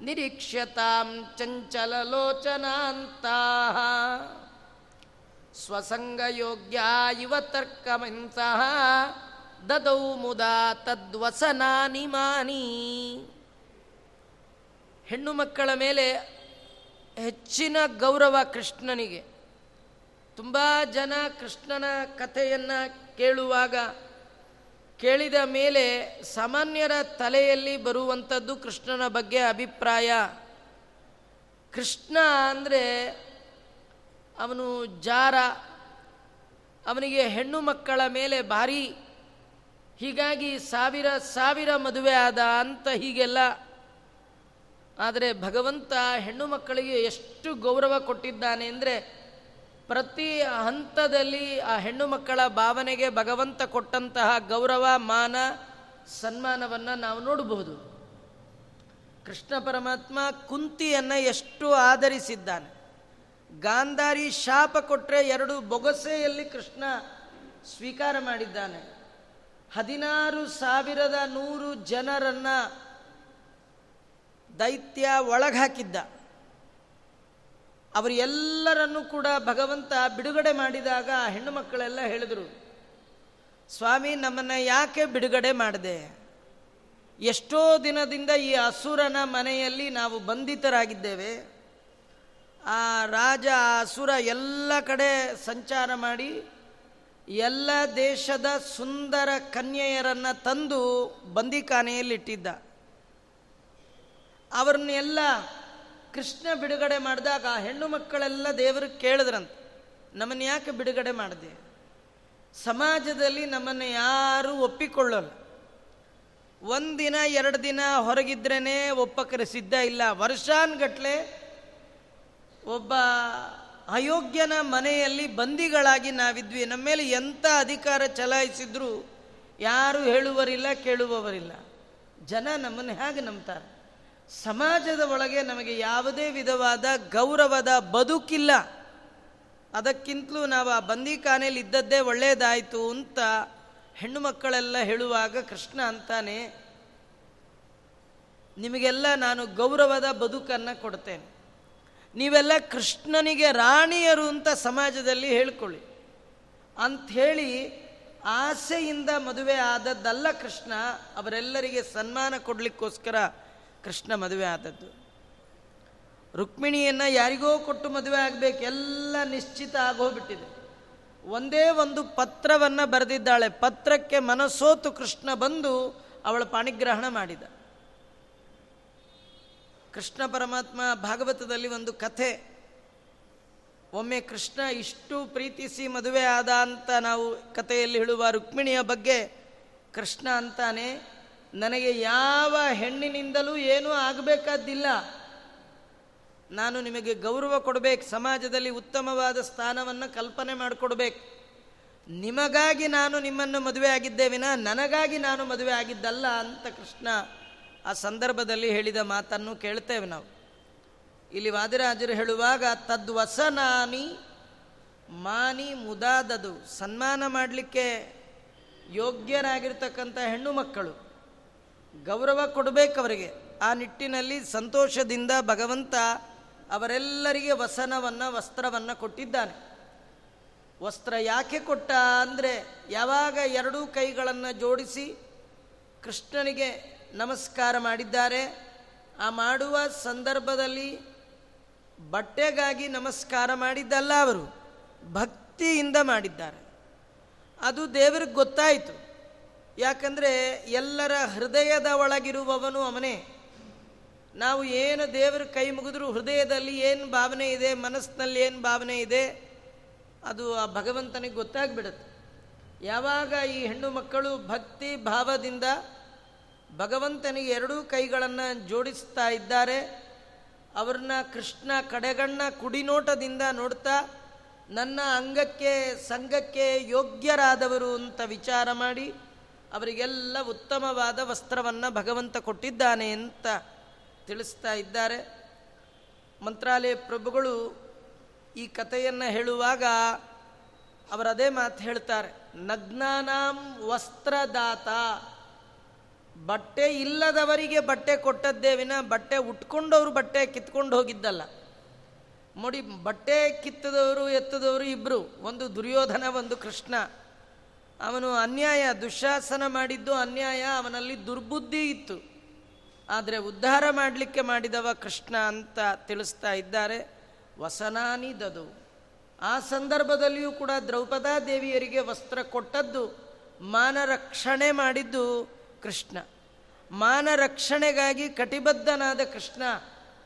ನಿರೀಕ್ಷ್ಯತಾಂ ಚಂಚಲಲೋಚನಾಂತ ಸ್ವಸಂಗಯೋಗ್ಯ ಇವ ತರ್ಕಮಂತಹ ದದೌ ಮುದಾ ತದ್ವಸನಾನಿ ಮಾನಿ ಹೆಣ್ಣು ಮಕ್ಕಳ ಮೇಲೆ ಹೆಚ್ಚಿನ ಗೌರವ ಕೃಷ್ಣನಿಗೆ. ತುಂಬ ಜನ ಕೃಷ್ಣನ ಕಥೆಯನ್ನು ಕೇಳುವಾಗ ಕೇಳಿದ ಮೇಲೆ ಸಾಮಾನ್ಯರ ತಲೆಯಲ್ಲಿ ಬರುವಂಥದ್ದು ಕೃಷ್ಣನ ಬಗ್ಗೆ ಅಭಿಪ್ರಾಯ. ಕೃಷ್ಣ ಅಂದರೆ ಅವನು ಜಾರ, ಅವನಿಗೆ ಹೆಣ್ಣು ಮಕ್ಕಳ ಮೇಲೆ ಭಾರಿ, ಹೀಗಾಗಿ ಸಾವಿರ ಸಾವಿರ ಮದುವೆ ಆದ ಅಂತ ಹೀಗೆಲ್ಲ. ಆದರೆ ಭಗವಂತ ಹೆಣ್ಣು ಮಕ್ಕಳಿಗೆ ಎಷ್ಟು ಗೌರವ ಕೊಟ್ಟಿದ್ದಾನೆ ಅಂದರೆ ಪ್ರತಿ ಹಂತದಲ್ಲಿ ಆ ಹೆಣ್ಣು ಮಕ್ಕಳ ಭಾವನೆಗೆ ಭಗವಂತ ಕೊಟ್ಟಂತಹ ಗೌರವ, ಮಾನ, ಸನ್ಮಾನವನ್ನು ನಾವು ನೋಡಬಹುದು. ಕೃಷ್ಣ ಪರಮಾತ್ಮ ಕುಂತಿಯನ್ನು ಎಷ್ಟು ಆಧರಿಸಿದ್ದಾನೆ. ಗಾಂಧಾರಿ ಶಾಪ ಕೊಟ್ಟರೆ ಎರಡು ಬೊಗಸೆಯಲ್ಲಿ ಕೃಷ್ಣ ಸ್ವೀಕಾರ ಮಾಡಿದ್ದಾನೆ. ಹದಿನಾರು ಸಾವಿರದ ನೂರು ಜನರನ್ನು ದೈತ್ಯ ಒಳಗೆ ಹಾಕಿದ್ದ ಅವರು ಎಲ್ಲರನ್ನೂ ಕೂಡ ಭಗವಂತ ಬಿಡುಗಡೆ ಮಾಡಿದಾಗ ಹೆಣ್ಣು ಮಕ್ಕಳೆಲ್ಲ ಹೇಳಿದರು, ಸ್ವಾಮಿ, ನಮ್ಮನ್ನು ಯಾಕೆ ಬಿಡುಗಡೆ ಮಾಡಿದೆ? ಎಷ್ಟೋ ದಿನದಿಂದ ಈ ಅಸುರನ ಮನೆಯಲ್ಲಿ ನಾವು ಬಂಧಿತರಾಗಿದ್ದೇವೆ. ಆ ರಾಜ ಅಸುರ ಎಲ್ಲ ಕಡೆ ಸಂಚಾರ ಮಾಡಿ ಎಲ್ಲ ದೇಶದ ಸುಂದರ ಕನ್ಯೆಯರನ್ನು ತಂದು ಬಂದಿಖಾನೆಯಲ್ಲಿಟ್ಟಿದ್ದ. ಅವ್ರನ್ನೆಲ್ಲ ಕೃಷ್ಣ ಬಿಡುಗಡೆ ಮಾಡಿದಾಗ ಆ ಹೆಣ್ಣು ಮಕ್ಕಳೆಲ್ಲ ದೇವರು ಕೇಳಿದ್ರಂತ, ನಮ್ಮನ್ನು ಯಾಕೆ ಬಿಡುಗಡೆ ಮಾಡಿದೆ? ಸಮಾಜದಲ್ಲಿ ನಮ್ಮನ್ನು ಯಾರೂ ಒಪ್ಪಿಕೊಳ್ಳಲ್ಲ. ಒಂದಿನ, ಎರಡು ದಿನ ಹೊರಗಿದ್ರೇ ಒಪ್ಪಕರೆ ಸಿದ್ಧ ಇಲ್ಲ. ವರ್ಷಾನ್ಗಟ್ಲೆ ಒಬ್ಬ ಅಯೋಗ್ಯನ ಮನೆಯಲ್ಲಿ ಬಂದಿಗಳಾಗಿ ನಾವಿದ್ವಿ. ನಮ್ಮ ಮೇಲೆ ಎಂಥ ಅಧಿಕಾರ ಚಲಾಯಿಸಿದ್ರು ಯಾರು ಹೇಳುವರಿಲ್ಲ, ಕೇಳುವವರಿಲ್ಲ. ಜನ ನಮ್ಮನ್ನು ಹೇಗೆ ನಂಬ್ತಾರೆ? ಸಮಾಜದ ಒಳಗೆ ನಮಗೆ ಯಾವುದೇ ವಿಧವಾದ, ಗೌರವದ ಬದುಕಿಲ್ಲ. ಅದಕ್ಕಿಂತಲೂ ನಾವು ಆ ಬಂದಿಖಾನೆಯಲ್ಲಿ ಇದ್ದದ್ದೇ ಒಳ್ಳೆಯದಾಯಿತು ಅಂತ ಹೆಣ್ಣು ಮಕ್ಕಳೆಲ್ಲ ಹೇಳುವಾಗ, ಕೃಷ್ಣ ಅಂತಾನೆ, ನಿಮಗೆಲ್ಲ ನಾನು ಗೌರವದ ಬದುಕನ್ನು ಕೊಡ್ತೇನೆ. ನೀವೆಲ್ಲ ಕೃಷ್ಣನಿಗೆ ರಾಣಿಯರು ಅಂತ ಸಮಾಜದಲ್ಲಿ ಹೇಳ್ಕೊಳ್ಳಿ. ಅಂಥೇಳಿ ಆಸೆಯಿಂದ ಮದುವೆ ಆದದ್ದಲ್ಲ ಕೃಷ್ಣ, ಅವರೆಲ್ಲರಿಗೆ ಸನ್ಮಾನ ಕೊಡಲಿಕ್ಕೋಸ್ಕರ ಕೃಷ್ಣ ಮದುವೆ ಆದದ್ದು. ರುಕ್ಮಿಣಿಯನ್ನು ಯಾರಿಗೋ ಕೊಟ್ಟು ಮದುವೆ ಆಗಬೇಕು, ಎಲ್ಲ ನಿಶ್ಚಿತ ಆಗೋಗ್ಬಿಟ್ಟಿದೆ. ಒಂದೇ ಒಂದು ಪತ್ರವನ್ನು ಬರೆದಿದ್ದಾಳೆ. ಪತ್ರಕ್ಕೆ ಮನಸೋತು ಕೃಷ್ಣ ಬಂದು ಅವಳ ಪಾಣಿಗ್ರಹಣ ಮಾಡಿದ. ಕೃಷ್ಣ ಪರಮಾತ್ಮ ಭಾಗವತದಲ್ಲಿ ಒಂದು ಕಥೆ. ಒಮ್ಮೆ ಕೃಷ್ಣ ಇಷ್ಟು ಪ್ರೀತಿಸಿ ಮದುವೆ ಆದ ಅಂತ ನಾವು ಕಥೆಯಲ್ಲಿ ಹೇಳುವ ರುಕ್ಮಿಣಿಯ ಬಗ್ಗೆ ಕೃಷ್ಣ ಅಂತಾನೆ, ನನಗೆ ಯಾವ ಹೆಣ್ಣಿನಿಂದಲೂ ಏನೂ ಆಗಬೇಕಾದ್ದಿಲ್ಲ. ನಾನು ನಿಮಗೆ ಗೌರವ ಕೊಡಬೇಕು, ಸಮಾಜದಲ್ಲಿ ಉತ್ತಮವಾದ ಸ್ಥಾನವನ್ನು ಕಲ್ಪನೆ ಮಾಡಿಕೊಡ್ಬೇಕು. ನಿಮಗಾಗಿ ನಾನು ನಿಮ್ಮನ್ನು ಮದುವೆ ಆಗಿದ್ದೇವಿನ ನನಗಾಗಿ ನಾನು ಮದುವೆ ಆಗಿದ್ದಲ್ಲ ಅಂತ ಕೃಷ್ಣ ಆ ಸಂದರ್ಭದಲ್ಲಿ ಹೇಳಿದ ಮಾತನ್ನು ಕೇಳ್ತೇವೆ ನಾವು. ಇಲ್ಲಿ ವಾದಿರಾಜರು ಹೇಳುವಾಗ ತದ್ವಸನಾನಿ ಮಾನಿ ಮುದಾದದು, ಸನ್ಮಾನ ಮಾಡಲಿಕ್ಕೆ ಯೋಗ್ಯರಾಗಿರ್ತಕ್ಕಂಥ ಹೆಣ್ಣು ಮಕ್ಕಳು. ಗೌರವ ಕೊಡಬೇಕು ಅವರಿಗೆ. ಆ ನಿಟ್ಟಿನಲ್ಲಿ ಸಂತೋಷದಿಂದ ಭಗವಂತ ಅವರೆಲ್ಲರಿಗೆ ವಸನವನ್ನು, ವಸ್ತ್ರವನ್ನು ಕೊಟ್ಟಿದ್ದಾನೆ. ವಸ್ತ್ರ ಯಾಕೆ ಕೊಟ್ಟ ಅಂದರೆ, ಯಾವಾಗ ಎರಡೂ ಕೈಗಳನ್ನು ಜೋಡಿಸಿ ಕೃಷ್ಣನಿಗೆ ನಮಸ್ಕಾರ ಮಾಡಿದ್ದಾರೆ. ಆ ಮಾಡುವ ಸಂದರ್ಭದಲ್ಲಿ ಬಟ್ಟೆಗಾಗಿ ನಮಸ್ಕಾರ ಮಾಡಿದ್ದಲ್ಲ ಅವರು, ಭಕ್ತಿಯಿಂದ ಮಾಡಿದ್ದಾರೆ. ಅದು ದೇವರಿಗೆ ಗೊತ್ತಾಯಿತು. ಯಾಕಂದರೆ ಎಲ್ಲರ ಹೃದಯದ ಒಳಗಿರುವವನು ಅವನೇ. ನಾವು ಏನು ದೇವರ ಕೈ ಮುಗಿದ್ರೂ ಹೃದಯದಲ್ಲಿ ಏನು ಭಾವನೆ ಇದೆ, ಮನಸ್ಸಿನಲ್ಲಿ ಏನು ಭಾವನೆ ಇದೆ, ಅದು ಆ ಭಗವಂತನಿಗೆ ಗೊತ್ತಾಗ್ಬಿಡುತ್ತೆ. ಯಾವಾಗ ಈ ಹೆಣ್ಣು ಮಕ್ಕಳು ಭಕ್ತಿ ಭಾವದಿಂದ ಭಗವಂತನಿಗೆ ಎರಡೂ ಕೈಗಳನ್ನು ಜೋಡಿಸ್ತಾ ಇದ್ದಾರೆ. ಅವ್ರನ್ನ ಕೃಷ್ಣ ಕಡೆಗಣ್ಣ ಕುಡಿನೋಟದಿಂದ ನೋಡ್ತಾ, ನನ್ನ ಅಂಗಕ್ಕೆ, ಸಂಘಕ್ಕೆ ಯೋಗ್ಯರಾದವರು ಅಂತ ವಿಚಾರ ಮಾಡಿ, ಅವರಿಗೆಲ್ಲ ಉತ್ತಮವಾದ ವಸ್ತ್ರವನ್ನು ಭಗವಂತ ಕೊಟ್ಟಿದ್ದಾನೆ ಅಂತ ತಿಳಿಸ್ತಾ ಇದ್ದಾರೆ. ಮಂತ್ರಾಲಯ ಪ್ರಭುಗಳು ಈ ಕಥೆಯನ್ನು ಹೇಳುವಾಗ ಅವರದೇ ಮಾತು ಹೇಳ್ತಾರೆ, ನಗ್ನಾನಾಂ ವಸ್ತ್ರದಾತ. ಬಟ್ಟೆ ಇಲ್ಲದವರಿಗೆ ಬಟ್ಟೆ ಕೊಟ್ಟದ್ದೇ ವಿನ ಬಟ್ಟೆ ಉಟ್ಕೊಂಡವರು ಬಟ್ಟೆ ಕಿತ್ಕೊಂಡು ಹೋಗಿದ್ದಲ್ಲ. ನೋಡಿ ಬಟ್ಟೆ ಕಿತ್ತದವರು, ಎತ್ತದವರು ಇಬ್ಬರು ಒಂದು ದುರ್ಯೋಧನ, ಒಂದು ಕೃಷ್ಣ. ಅವನು ಅನ್ಯಾಯ, ದುಶಾಸನ ಮಾಡಿದ್ದು ಅನ್ಯಾಯ, ಅವನಲ್ಲಿ ದುರ್ಬುದ್ಧಿ ಇತ್ತು. ಆದರೆ ಉದ್ಧಾರ ಮಾಡಲಿಕ್ಕೆ ಮಾಡಿದವ ಕೃಷ್ಣ ಅಂತ ತಿಳಿಸ್ತಾ ಇದ್ದಾರೆ. ವಸನಾನಿದದು ಆ ಸಂದರ್ಭದಲ್ಲಿಯೂ ಕೂಡ ದ್ರೌಪದಾ ದೇವಿಯರಿಗೆ ವಸ್ತ್ರ ಕೊಟ್ಟದ್ದು ಮಾನ ರಕ್ಷಣೆ ಮಾಡಿದ್ದು ಕೃಷ್ಣ. ಮಾನ ರಕ್ಷಣೆಗಾಗಿ ಕಟಿಬದ್ಧನಾದ ಕೃಷ್ಣ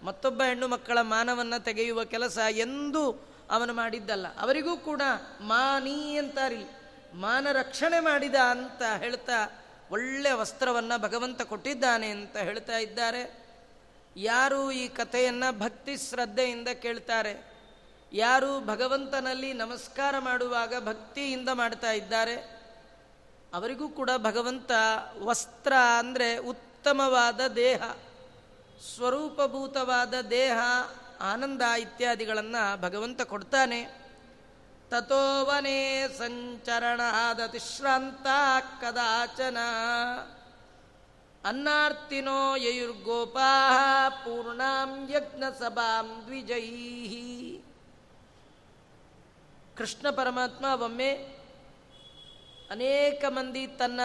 ಮತ್ತೊಬ್ಬ ಹೆಣ್ಣು ಮಕ್ಕಳ ಮಾನವನ್ನು ತೆಗೆಯುವ ಕೆಲಸ ಎಂದೂ ಅವನು ಮಾಡಿದ್ದಲ್ಲ. ಅವರಿಗೂ ಕೂಡ ಮಾನಿ ಅಂತಾರಿಲ್ಲ. ಮಾನ ರಕ್ಷಣೆ ಮಾಡಿದ ಅಂತ ಹೇಳ್ತಾ ಒಳ್ಳೆಯ ವಸ್ತ್ರವನ್ನು ಭಗವಂತ ಕೊಟ್ಟಿದ್ದಾನೆ ಅಂತ ಹೇಳ್ತಾ ಇದ್ದಾರೆ. ಯಾರು ಈ ಕಥೆಯನ್ನು ಭಕ್ತಿ ಶ್ರದ್ಧೆಯಿಂದ ಕೇಳ್ತಾರೆ? ಯಾರು ಭಗವಂತನಲ್ಲಿ ನಮಸ್ಕಾರ ಮಾಡುವಾಗ ಭಕ್ತಿಯಿಂದ ಮಾಡ್ತಾ ಇದ್ದಾರೆ? ಅವರಿಗೂ ಕೂಡ ಭಗವಂತ ವಸ್ತ್ರ ಅಂದರೆ ಉತ್ತಮವಾದ ದೇಹ, ಸ್ವರೂಪಭೂತವಾದ ದೇಹ, ಆನಂದ ಇತ್ಯಾದಿಗಳನ್ನು ಭಗವಂತ ಕೊಡ್ತಾನೆ. ತಥೋವನೇ ಸಂಚರಣಾದತಿಶ್ರಾಂತ ಕದಾಚನ. ಅನ್ನಾರ್ತಿನೋ ಯಯುರ್ಗೋಪಾ ಪೂರ್ಣಾಂ ಯಜ್ಞ ಸಭಾಂ ದ್ವಿಜೈ ಕೃಷ್ಣ ಪರಮಾತ್ಮ ಒಮ್ಮೆ ಅನೇಕ ಮಂದಿ ತನ್ನ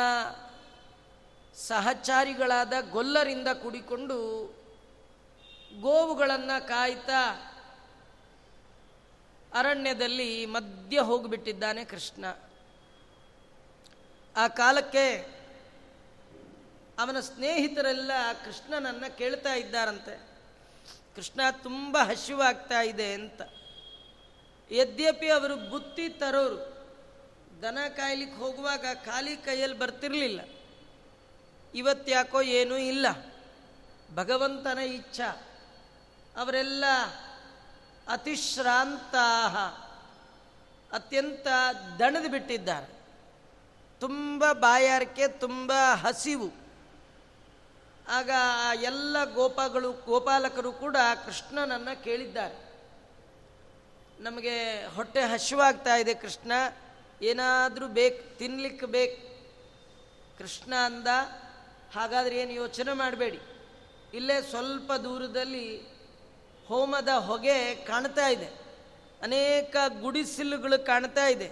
ಸಹಚಾರಿಗಳಾದ ಗೊಲ್ಲರಿಂದ ಕುಡಿಕೊಂಡು ಗೋವುಗಳನ್ನು ಕಾಯ್ತಾ ಅರಣ್ಯದಲ್ಲಿ ಮಧ್ಯ ಹೋಗಿಬಿಟ್ಟಿದ್ದಾನೆ ಕೃಷ್ಣ. ಆ ಕಾಲಕ್ಕೆ ಅವನ ಸ್ನೇಹಿತರೆಲ್ಲ ಕೃಷ್ಣನನ್ನು ಕೇಳ್ತಾ ಇದ್ದಾರಂತೆ. ಕೃಷ್ಣ ತುಂಬ ಹಸಿವಾಗ್ತಾ ಇದೆ ಅಂತ. ಯದ್ಯಪಿ ಅವರು ಬುತ್ತಿ ತರೋರು ದನ ಕಾಯ್ಲಿಕ್ಕೆ ಹೋಗುವಾಗ ಖಾಲಿ ಕೈಯಲ್ಲಿ ಬರ್ತಿರಲಿಲ್ಲ. ಇವತ್ತ್ಯಾಕೋ ಏನೂ ಇಲ್ಲ. ಭಗವಂತನ ಇಚ್ಛ. ಅವರೆಲ್ಲ ಅತಿಶ್ರಾಂತ ಅತ್ಯಂತ ದಣದು ಬಿಟ್ಟಿದ್ದಾರೆ. ತುಂಬ ಬಾಯಾರಿಕೆ, ತುಂಬ ಹಸಿವು. ಆಗ ಆ ಎಲ್ಲ ಗೋಪಗಳು, ಗೋಪಾಲಕರು ಕೂಡ ಕೃಷ್ಣನನ್ನು ಕೇಳಿದ್ದಾರೆ. ನಮಗೆ ಹೊಟ್ಟೆ ಹಸಿವಾಗ್ತಾ ಇದೆ ಕೃಷ್ಣ. ಏನಾದರೂ ಬೇಕು ತಿನ್ಲಿಕ್ಕೆ ಬೇಕು. ಕೃಷ್ಣ ಅಂದ, ಹಾಗಾದರೆ ಏನು ಯೋಚನೆ ಮಾಡಬೇಡಿ. ಇಲ್ಲೇ ಸ್ವಲ್ಪ ದೂರದಲ್ಲಿ ಹೋಮದ ಹೊಗೆ ಕಾಣ್ತಾ ಇದೆ. ಅನೇಕ ಗುಡಿಸಿಲುಗಳು ಕಾಣ್ತಾ ಇದೆ.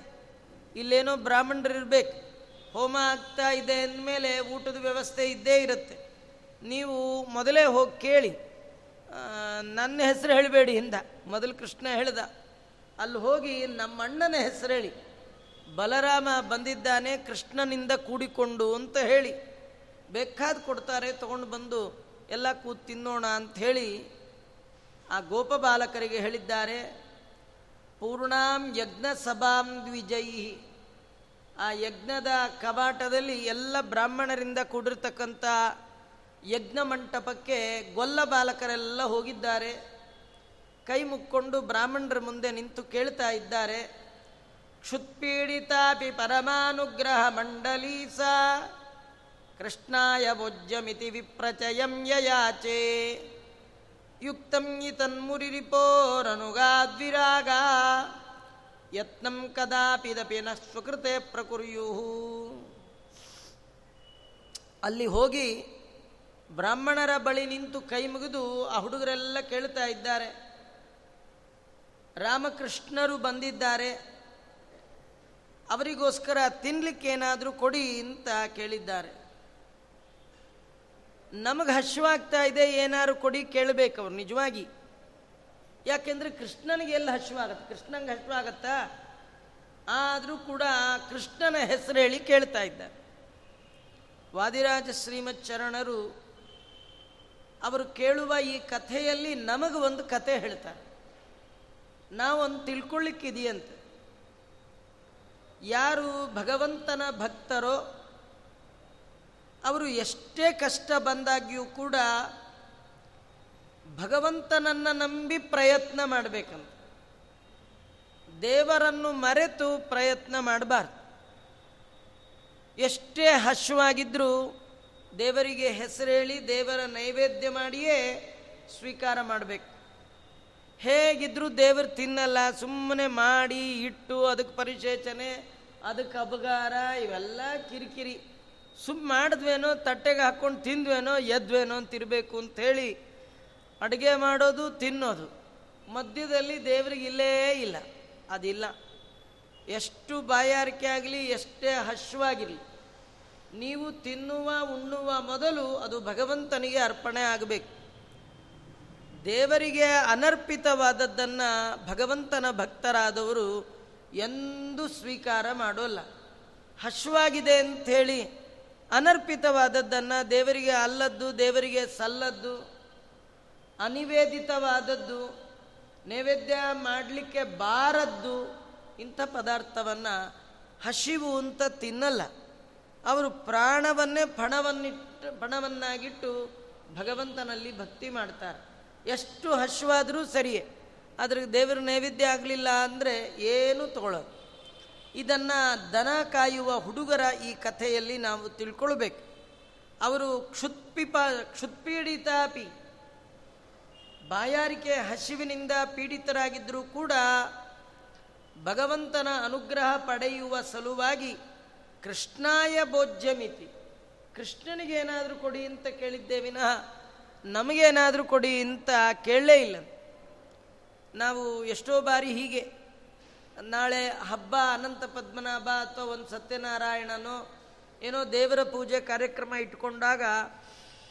ಇಲ್ಲೇನೋ ಬ್ರಾಹ್ಮಣರು ಇರಬೇಕು. ಹೋಮ ಆಗ್ತಾ ಇದೆ ಅಂದಮೇಲೆ ಊಟದ ವ್ಯವಸ್ಥೆ ಇದ್ದೇ ಇರುತ್ತೆ. ನೀವು ಮೊದಲೇ ಹೋಗಿ ಕೇಳಿ. ನನ್ನ ಹೆಸರು ಹೇಳಬೇಡಿ ಹಿಂದ ಮೊದಲು ಕೃಷ್ಣ ಹೇಳ್ದ, ಅಲ್ಲಿ ಹೋಗಿ ನಮ್ಮ ಅಣ್ಣನ ಹೆಸರು ಹೇಳಿ. ಬಲರಾಮ ಬಂದಿದ್ದಾನೆ, ಕೃಷ್ಣನಿಂದ ಕೂಡಿಕೊಂಡು ಅಂತ ಹೇಳಿ ಬೇಕಾದ ಕೊಡ್ತಾರೆ, ತಗೊಂಡು ಬಂದು ಎಲ್ಲ ಕೂತ್ ತಿನ್ನೋಣ ಅಂತ ಹೇಳಿ ಆ ಗೋಪ ಬಾಲಕರಿಗೆ ಹೇಳಿದ್ದಾರೆ, ಪೂರ್ಣಾಂ ಯಜ್ಞ ಸಭಾಂ ದ್ವಿಜಯಿ ಆ ಯಜ್ಞದ ಕವಾಟದಲ್ಲಿ ಎಲ್ಲ ಬ್ರಾಹ್ಮಣರಿಂದ ಕೂಡಿರ್ತಕ್ಕಂಥ ಯಜ್ಞ ಮಂಟಪಕ್ಕೆ ಗೊಲ್ಲ ಬಾಲಕರೆಲ್ಲ ಹೋಗಿದ್ದಾರೆ, ಕೈ ಮುಕ್ಕೊಂಡು ಬ್ರಾಹ್ಮಣರ ಮುಂದೆ ನಿಂತು ಕೇಳ್ತಾ ಇದ್ದಾರೆ. ಮಂಡಲೀಸ ಸಾ ಕೃಷ್ಣಾಯ ಭೋಜ್ಯಮಿತಿ ವಿಪ್ರಚಯಂ ಯಯಾಚೆ. ಯುಕ್ತಂ ಇತನ್ಮುರಿರಿಪೋರನುಗಾದ್ವಿರಾಗ ಯತ್ನಂ ಕದಾಪಿದಪಿ ನ ಸ್ವಕೃತೆ ಪ್ರಕುರ್ಯು ಅಲ್ಲಿ ಹೋಗಿ ಬ್ರಾಹ್ಮಣರ ಬಳಿ ನಿಂತು ಕೈ ಮುಗಿದು ಆ ಹುಡುಗರೆಲ್ಲ ಕೇಳ್ತಾ ಇದ್ದಾರೆ. ರಾಮಕೃಷ್ಣರು ಬಂದಿದ್ದಾರೆ. ಅವರಿಗೋಸ್ಕರ ತಿನ್ಲಿಕ್ಕೆ ಏನಾದರೂ ಕೊಡಿ ಅಂತ ಕೇಳಿದ್ದಾರೆ. ನಮಗೆ ಹಶ್ವಾಗ್ತಾ ಇದೆ, ಏನಾದ್ರು ಕೊಡಿ ಕೇಳಬೇಕು ಅವ್ರು ನಿಜವಾಗಿ. ಯಾಕೆಂದ್ರೆ ಕೃಷ್ಣನಿಗೆ ಎಲ್ಲ ಹಶ್ವಾಗತ್ತೆ? ಕೃಷ್ಣಂಗೆ ಹಶ್ವಾಗತ್ತಾ? ಆದರೂ ಕೂಡ ಕೃಷ್ಣನ ಹೆಸರು ಹೇಳಿ ಕೇಳ್ತಾ ಇದ್ದಾರೆ. ವಾದಿರಾಜ ಶ್ರೀಮತ್ ಚರಣರು ಅವರು ಕೇಳುವ ಈ ಕಥೆಯಲ್ಲಿ ನಮಗೆ ಒಂದು ಕಥೆ ಹೇಳ್ತಾರೆ. ನಾವೊಂದು ತಿಳ್ಕೊಳ್ಳಿಕ್ಕಿದೆಯಂತೆ ಯಾರು ಭಗವಂತನ ಭಕ್ತರೋ ಅವರು ಎಷ್ಟೇ ಕಷ್ಟ ಬಂದಾಗ್ಯೂ ಕೂಡ ಭಗವಂತನನ್ನು ನಂಬಿ ಪ್ರಯತ್ನ ಮಾಡಬೇಕಂತ. ದೇವರನ್ನು ಮರೆತು ಪ್ರಯತ್ನ ಮಾಡಬಾರ್ದು. ಎಷ್ಟೇ ಹಶ್ವಾಗಿದ್ರೂ ದೇವರಿಗೆ ಹೆಸರೇಳಿ ದೇವರ ನೈವೇದ್ಯ ಮಾಡಿಯೇ ಸ್ವೀಕಾರ ಮಾಡಬೇಕು. ಹೇಗಿದ್ದರೂ ದೇವರು ತಿನ್ನಲ್ಲ, ಸುಮ್ಮನೆ ಮಾಡಿ, ಇಟ್ಟು, ಅದಕ್ಕೆ ಪರಿಶೇಚನೆ ಅದಕ್ಕೆ ಕಬಗಾರ ಇವೆಲ್ಲ ಕಿರಿಕಿರಿ. ಸುಮ್ಮ ಮಾಡಿದ್ವೇನೋ, ತಟ್ಟೆಗೆ ಹಾಕ್ಕೊಂಡು ತಿಂದ್ವೇನೋ, ಎದ್ವೇನೋ ಅಂತಿರಬೇಕು ಅಂಥೇಳಿ ಅಡುಗೆ ಮಾಡೋದು, ತಿನ್ನೋದು. ಮಧ್ಯದಲ್ಲಿ ದೇವರಿಗೆ ಇಲ್ಲೇ ಇಲ್ಲ. ಅದಿಲ್ಲ. ಎಷ್ಟು ಬಾಯಾರಿಕೆ ಆಗಲಿ, ಎಷ್ಟೇ ಹಶ್ವಾಗಿರಲಿ, ನೀವು ತಿನ್ನುವ, ಉಣ್ಣುವ ಮೊದಲು ಅದು ಭಗವಂತನಿಗೆ ಅರ್ಪಣೆ ಆಗಬೇಕು. ದೇವರಿಗೆ ಅನರ್ಪಿತವಾದದ್ದನ್ನು ಭಗವಂತನ ಭಕ್ತರಾದವರು ಎಂದೂ ಸ್ವೀಕಾರ ಮಾಡೋಲ್ಲ. ಹಶ್ವಾಗಿದೆ ಅಂಥೇಳಿ ಅನರ್ಪಿತವಾದದ್ದನ್ನು ದೇವರಿಗೆ ಅಲ್ಲದ್ದು, ದೇವರಿಗೆ ಸಲ್ಲದ್ದು, ಅನಿವೇದಿತವಾದದ್ದು, ನೈವೇದ್ಯ ಮಾಡಲಿಕ್ಕೆ ಬಾರದ್ದು, ಇಂಥ ಪದಾರ್ಥವನ್ನು ಹಸಿವು ಅಂತ ತಿನ್ನಲ್ಲ. ಅವರು ಪ್ರಾಣವನ್ನೇ ಪಣವನ್ನಿಟ್ಟು, ಪಣವನ್ನಾಗಿಟ್ಟು ಭಗವಂತನಲ್ಲಿ ಭಕ್ತಿ ಮಾಡ್ತಾರೆ. ಎಷ್ಟು ಹಶ್ವಾದರೂ ಸರಿಯೇ. ಅದ್ರ ದೇವರ ನೈವೇದ್ಯ ಆಗಲಿಲ್ಲ ಅಂದರೆ ಏನೂ ತಗೊಳ್ಳೋದು. ಇದನ್ನು ದನ ಕಾಯುವ ಹುಡುಗರ ಈ ಕಥೆಯಲ್ಲಿ ನಾವು ತಿಳ್ಕೊಳ್ಬೇಕು. ಅವರು ಕ್ಷುತ್ಪಿಪ, ಕ್ಷುತ್ಪೀಡಿತಾಪಿ. ಬಾಯಾರಿಕೆ ಹಸಿವಿನಿಂದ ಪೀಡಿತರಾಗಿದ್ದರೂ ಕೂಡ ಭಗವಂತನ ಅನುಗ್ರಹ ಪಡೆಯುವ ಸಲುವಾಗಿ ಕೃಷ್ಣಾಯ ಭೋಜ್ಯಮಿತಿ. ಕೃಷ್ಣನಿಗೆ ಏನಾದರೂ ಕೊಡಿ ಅಂತ ಕೇಳಿದ್ದೆ ವಿನಃ ನಮಗೇನಾದರೂ ಕೊಡಿ ಅಂತ ಕೇಳಲೇ ಇಲ್ಲ. ನಾವು ಎಷ್ಟೋ ಬಾರಿ ಹೀಗೆ, ನಾಳೆ ಹಬ್ಬ ಅನಂತ ಪದ್ಮನಾಭ ಅಥವಾ ಒಂದು ಸತ್ಯನಾರಾಯಣನೋ ಏನೋ ದೇವರ ಪೂಜೆ ಕಾರ್ಯಕ್ರಮ ಇಟ್ಕೊಂಡಾಗ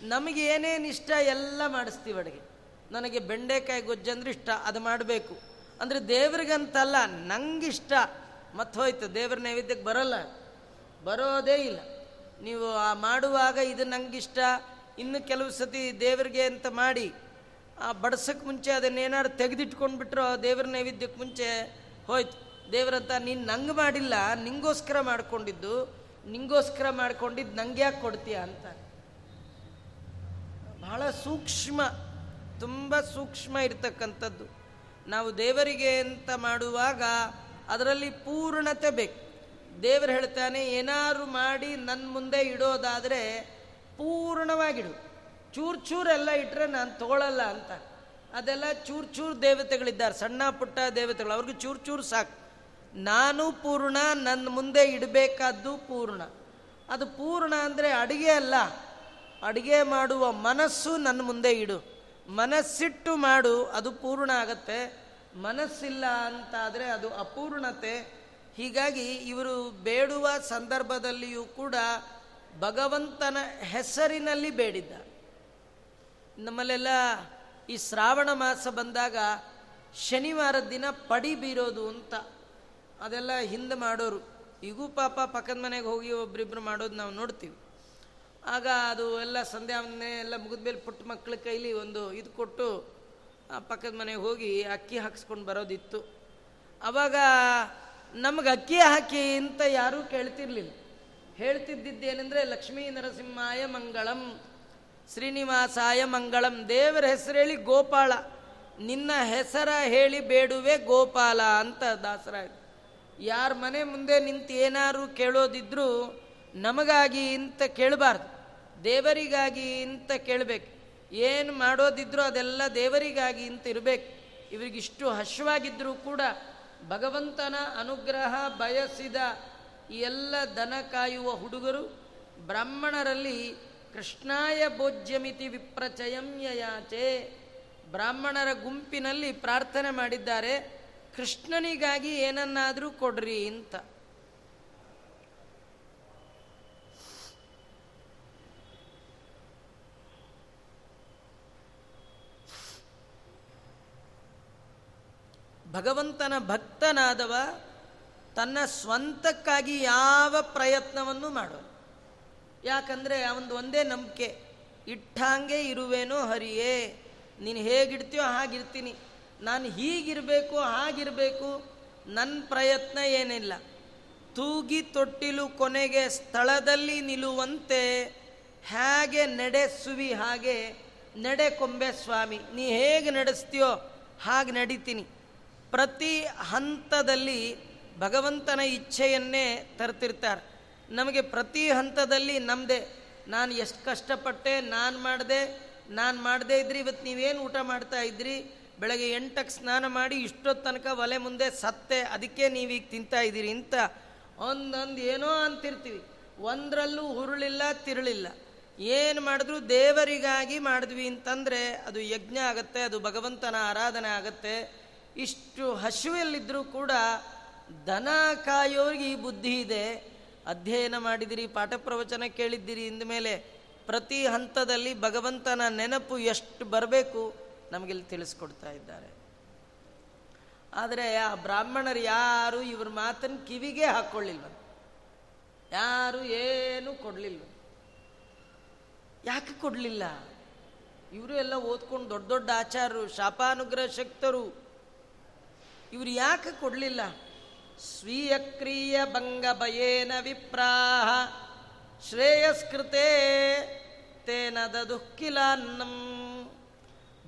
ನಮಗೆ ಏನೇನು ಇಷ್ಟ ಎಲ್ಲ ಮಾಡಿಸ್ತೀವಿ ಅಡುಗೆ. ನನಗೆ ಬೆಂಡೆಕಾಯಿ ಗೊಜ್ಜಂದ್ರೆ ಇಷ್ಟ, ಅದು ಮಾಡಬೇಕು. ಅಂದರೆ ದೇವ್ರಿಗಂತಲ್ಲ ನಂಗಿಷ್ಟ. ಮತ್ತೆ ಹೋಯ್ತು, ದೇವ್ರ ನೈವೇದ್ಯಕ್ಕೆ ಬರೋಲ್ಲ. ಬರೋದೇ ಇಲ್ಲ. ನೀವು ಆ ಮಾಡುವಾಗ ಇದು ನಂಗಿಷ್ಟ, ಇನ್ನು ಕೆಲವು ಸತಿ ದೇವರಿಗೆ ಅಂತ ಮಾಡಿ ಆ ಬಡ್ಸಕ್ಕೆ ಮುಂಚೆ ಅದನ್ನೇನಾದ್ರು ತೆಗೆದಿಟ್ಕೊಂಡ್ಬಿಟ್ರು ದೇವ್ರ ನೈವೇದ್ಯಕ್ಕೆ ಮುಂಚೆ ಹೋಯ್ತು. ದೇವರಂತ, ನೀನು ನಂಗೆ ಮಾಡಿಲ್ಲ, ನಿಂಗೋಸ್ಕರ ಮಾಡ್ಕೊಂಡಿದ್ದು ನಿಂಗೋಸ್ಕರ ಮಾಡ್ಕೊಂಡಿದ್ದು ನಂಗೆ ಯಾಕೆ ಕೊಡ್ತೀಯ? ಅಂತ. ಬಹಳ ಸೂಕ್ಷ್ಮ, ತುಂಬ ಸೂಕ್ಷ್ಮ ಇರ್ತಕ್ಕಂಥದ್ದು. ನಾವು ದೇವರಿಗೆ ಅಂತ ಮಾಡುವಾಗ ಅದರಲ್ಲಿ ಪೂರ್ಣತೆ ಬೇಕು. ದೇವರು ಹೇಳ್ತಾನೆ ಏನಾದ್ರು ಮಾಡಿ ನನ್ನ ಮುಂದೆ ಇಡೋದಾದರೆ ಪೂರ್ಣವಾಗಿಡು. ಚೂರು ಚೂರೆಲ್ಲ ಇಟ್ಟರೆ ನಾನು ತಗೊಳ್ಳಲ್ಲ ಅಂತ. ಅದೆಲ್ಲ ಚೂರು ಚೂರು ದೇವತೆಗಳಿದ್ದಾರೆ. ಸಣ್ಣ ಪುಟ್ಟ ದೇವತೆಗಳು. ಅವ್ರಿಗೆ ಚೂರು ಚೂರು ಸಾಕು. ನಾನು ಪೂರ್ಣ ನನ್ನ ಮುಂದೆ ಇಡಬೇಕಾದ್ದು ಪೂರ್ಣ. ಅದು ಪೂರ್ಣ ಅಂದರೆ ಅಡುಗೆ ಅಲ್ಲ. ಅಡುಗೆ ಮಾಡುವ ಮನಸ್ಸು ನನ್ನ ಮುಂದೆ ಇಡು. ಮನಸ್ಸಿಟ್ಟು ಮಾಡು, ಅದು ಪೂರ್ಣ ಆಗತ್ತೆ. ಮನಸ್ಸಿಲ್ಲ ಅಂತಾದರೆ ಅದು ಅಪೂರ್ಣತೆ. ಹೀಗಾಗಿ ಇವರು ಬೇಡುವ ಸಂದರ್ಭದಲ್ಲಿಯೂ ಕೂಡ ಭಗವಂತನ ಹೆಸರಿನಲ್ಲಿ ಬೇಡಿದ್ದ ನಮ್ಮಲ್ಲೆಲ್ಲ ಈ ಶ್ರಾವಣ ಮಾಸ ಬಂದಾಗ ಶನಿವಾರದ ದಿನ ಪಡಿ ಬೀರೋದು ಅಂತ ಅದೆಲ್ಲ ಹಿಂದೆ ಮಾಡೋರು. ಈಗೂ ಪಾಪ ಪಕ್ಕದ ಮನೆಗೆ ಹೋಗಿ ಒಬ್ರಿಬ್ರು ಮಾಡೋದು ನಾವು ನೋಡ್ತೀವಿ. ಆಗ ಅದು ಎಲ್ಲ ಸಂಧ್ಯಾ ಎಲ್ಲ ಮುಗಿದ್ಮೇಲೆ ಪುಟ್ಟ ಮಕ್ಕಳ ಕೈಲಿ ಒಂದು ಇದು ಕೊಟ್ಟು ಪಕ್ಕದ ಮನೆಗೆ ಹೋಗಿ ಅಕ್ಕಿ ಹಾಕಿಸ್ಕೊಂಡು ಬರೋದಿತ್ತು. ಅವಾಗ ನಮಗೆ ಅಕ್ಕಿ ಹಾಕಿ ಅಂತ ಯಾರೂ ಕೇಳ್ತಿರ್ಲಿಲ್ಲ. ಹೇಳ್ತಿದ್ದಿದ್ದೇನೆಂದರೆ ಲಕ್ಷ್ಮೀ ನರಸಿಂಹಾಯ ಮಂಗಳಂ ಶ್ರೀನಿವಾಸಾಯ ಮಂಗಳಂ. ದೇವರ ಹೆಸರು ಹೇಳಿ ಗೋಪಾಳ ನಿನ್ನ ಹೆಸರ ಹೇಳಿ ಬೇಡುವೆ ಗೋಪಾಲ ಅಂತ ದಾಸರ ಯಾರ ಮನೆ ಮುಂದೆ ನಿಂತು ಏನಾರು ಕೇಳೋದಿದ್ರು ನಮಗಾಗಿ ಅಂತ ಕೇಳಬಾರ್ದು. ದೇವರಿಗಾಗಿ ಅಂತ ಕೇಳಬೇಕು. ಏನು ಮಾಡೋದಿದ್ರು ಅದೆಲ್ಲ ದೇವರಿಗಾಗಿ ಅಂತ ಇರಬೇಕು. ಇವರಿಗಿಷ್ಟು ಹಶ್ವಾಗಿದ್ದರೂ ಕೂಡ ಭಗವಂತನ ಅನುಗ್ರಹ, ಬಯಸಿದ ಈ ಎಲ್ಲ ದನ ಕಾಯುವ ಹುಡುಗರು ಬ್ರಾಹ್ಮಣರಲ್ಲಿ ಕೃಷ್ಣಾಯ ಭೋಜ್ಯಮಿತಿ ವಿಪ್ರಚಯಂ ಯಯಾಚೆ. ಬ್ರಾಹ್ಮಣರ ಗುಂಪಿನಲ್ಲಿ ಪ್ರಾರ್ಥನೆ ಮಾಡಿದ್ದಾರೆ, ಕೃಷ್ಣನಿಗಾಗಿ ಏನನ್ನಾದರೂ ಕೊಡ್ರಿ ಅಂತ. ಭಗವಂತನ ಭಕ್ತನಾದವ ತನ್ನ ಸ್ವಂತಕ್ಕಾಗಿ ಯಾವ ಪ್ರಯತ್ನವನ್ನು ಮಾಡೋನು ಯಾಕಂದರೆ ಅವನದು ಒಂದೇ ನಂಬಿಕೆ, ಇಟ್ಟಂಗೆ ಇರುವೇನೋ ಹರಿಯೇ, ನೀನು ಹೇಗಿಡ್ತೀಯೋ ಹಾಗಿರ್ತೀನಿ, ನಾನು ಹೀಗಿರಬೇಕು, ಹಾಗಿರಬೇಕು ನನ್ನ ಪ್ರಯತ್ನ ಏನಿಲ್ಲ. ತೂಗಿ ತೊಟ್ಟಿಲು ಕೊನೆಗೆ ಸ್ಥಳದಲ್ಲಿ ನಿಲ್ಲುವಂತೆ, ಹೇಗೆ ನಡೆಸುವಿ ಹಾಗೆ ನಡೆ ಕೊಂಬೆ ಸ್ವಾಮಿ, ನೀ ಹೇಗೆ ನಡೆಸ್ತೀಯೋ ಹಾಗೆ ನಡೀತೀನಿ. ಪ್ರತಿ ಹಂತದಲ್ಲಿ ಭಗವಂತನ ಇಚ್ಛೆಯನ್ನೇ ತರ್ತಿರ್ತಾರೆ. ನಮಗೆ ಪ್ರತಿ ಹಂತದಲ್ಲಿ ನಮ್ಮದೇ ನಾನು ಎಷ್ಟು ಕಷ್ಟಪಟ್ಟೆ, ನಾನು ಮಾಡಿದೆ, ನಾನು ಮಾಡದೇ ಇದ್ರಿ ಇವತ್ತು ನೀವೇನು ಊಟ ಮಾಡ್ತಾ ಇದ್ರಿ? ಬೆಳಗ್ಗೆ ಎಂಟಕ್ಕೆ ಸ್ನಾನ ಮಾಡಿ ಇಷ್ಟೊತ್ತು ತನಕ ಒಲೆ ಮುಂದೆ ಸತ್ತೆ, ಅದಕ್ಕೆ ನೀವೀಗ ತಿಂತಾ ಇದ್ದೀರಿ ಅಂತ ಒಂದೊಂದು ಏನೋ ಅಂತಿರ್ತೀವಿ. ಒಂದರಲ್ಲೂ ಹುರುಳಿಲ್ಲ, ತಿರುಳಿಲ್ಲ. ಏನು ಮಾಡಿದ್ರು ದೇವರಿಗಾಗಿ ಮಾಡಿದ್ವಿ ಅಂತಂದರೆ ಅದು ಯಜ್ಞ ಆಗತ್ತೆ, ಅದು ಭಗವಂತನ ಆರಾಧನೆ ಆಗತ್ತೆ. ಇಷ್ಟು ಹಸುವಲ್ಲಿದ್ದರೂ ಕೂಡ ದನ ಕಾಯೋರಿಗೆ ಈ ಬುದ್ಧಿ ಇದೆ. ಅಧ್ಯಯನ ಮಾಡಿದಿರಿ, ಪಾಠ ಪ್ರವಚನ ಕೇಳಿದ್ದೀರಿ ಮೇಲೆ ಪ್ರತಿ ಹಂತದಲ್ಲಿ ಭಗವಂತನ ನೆನಪು ಎಷ್ಟು ಬರಬೇಕು ನಮಗಿಲ್ಲಿ ತಿಳಿಸ್ಕೊಡ್ತಾ ಇದ್ದಾರೆ. ಆದರೆ ಆ ಬ್ರಾಹ್ಮಣರು ಯಾರು ಇವ್ರ ಮಾತನ್ನು ಕಿವಿಗೆ ಹಾಕ್ಕೊಳ್ಳಿಲ್ವ ಯಾರು ಏನು ಕೊಡಲಿಲ್ವ ಯಾಕೆ ಕೊಡಲಿಲ್ಲ? ಇವರು ಎಲ್ಲ ಓದ್ಕೊಂಡು ದೊಡ್ಡ ದೊಡ್ಡ ಆಚಾರರು ಶಾಪಾನುಗ್ರಹ ಶಕ್ತರು. ಇವರು ಯಾಕೆ ಕೊಡಲಿಲ್ಲ? ಸ್ವೀಯಕ್ರಿಯ ಭಂಗಭಯೇನ ವಿಪ್ರಾಹ ಶ್ರೇಯಸ್ಕೃತೆ ತೇನ ದುಃಖಿಲಾನ್ನ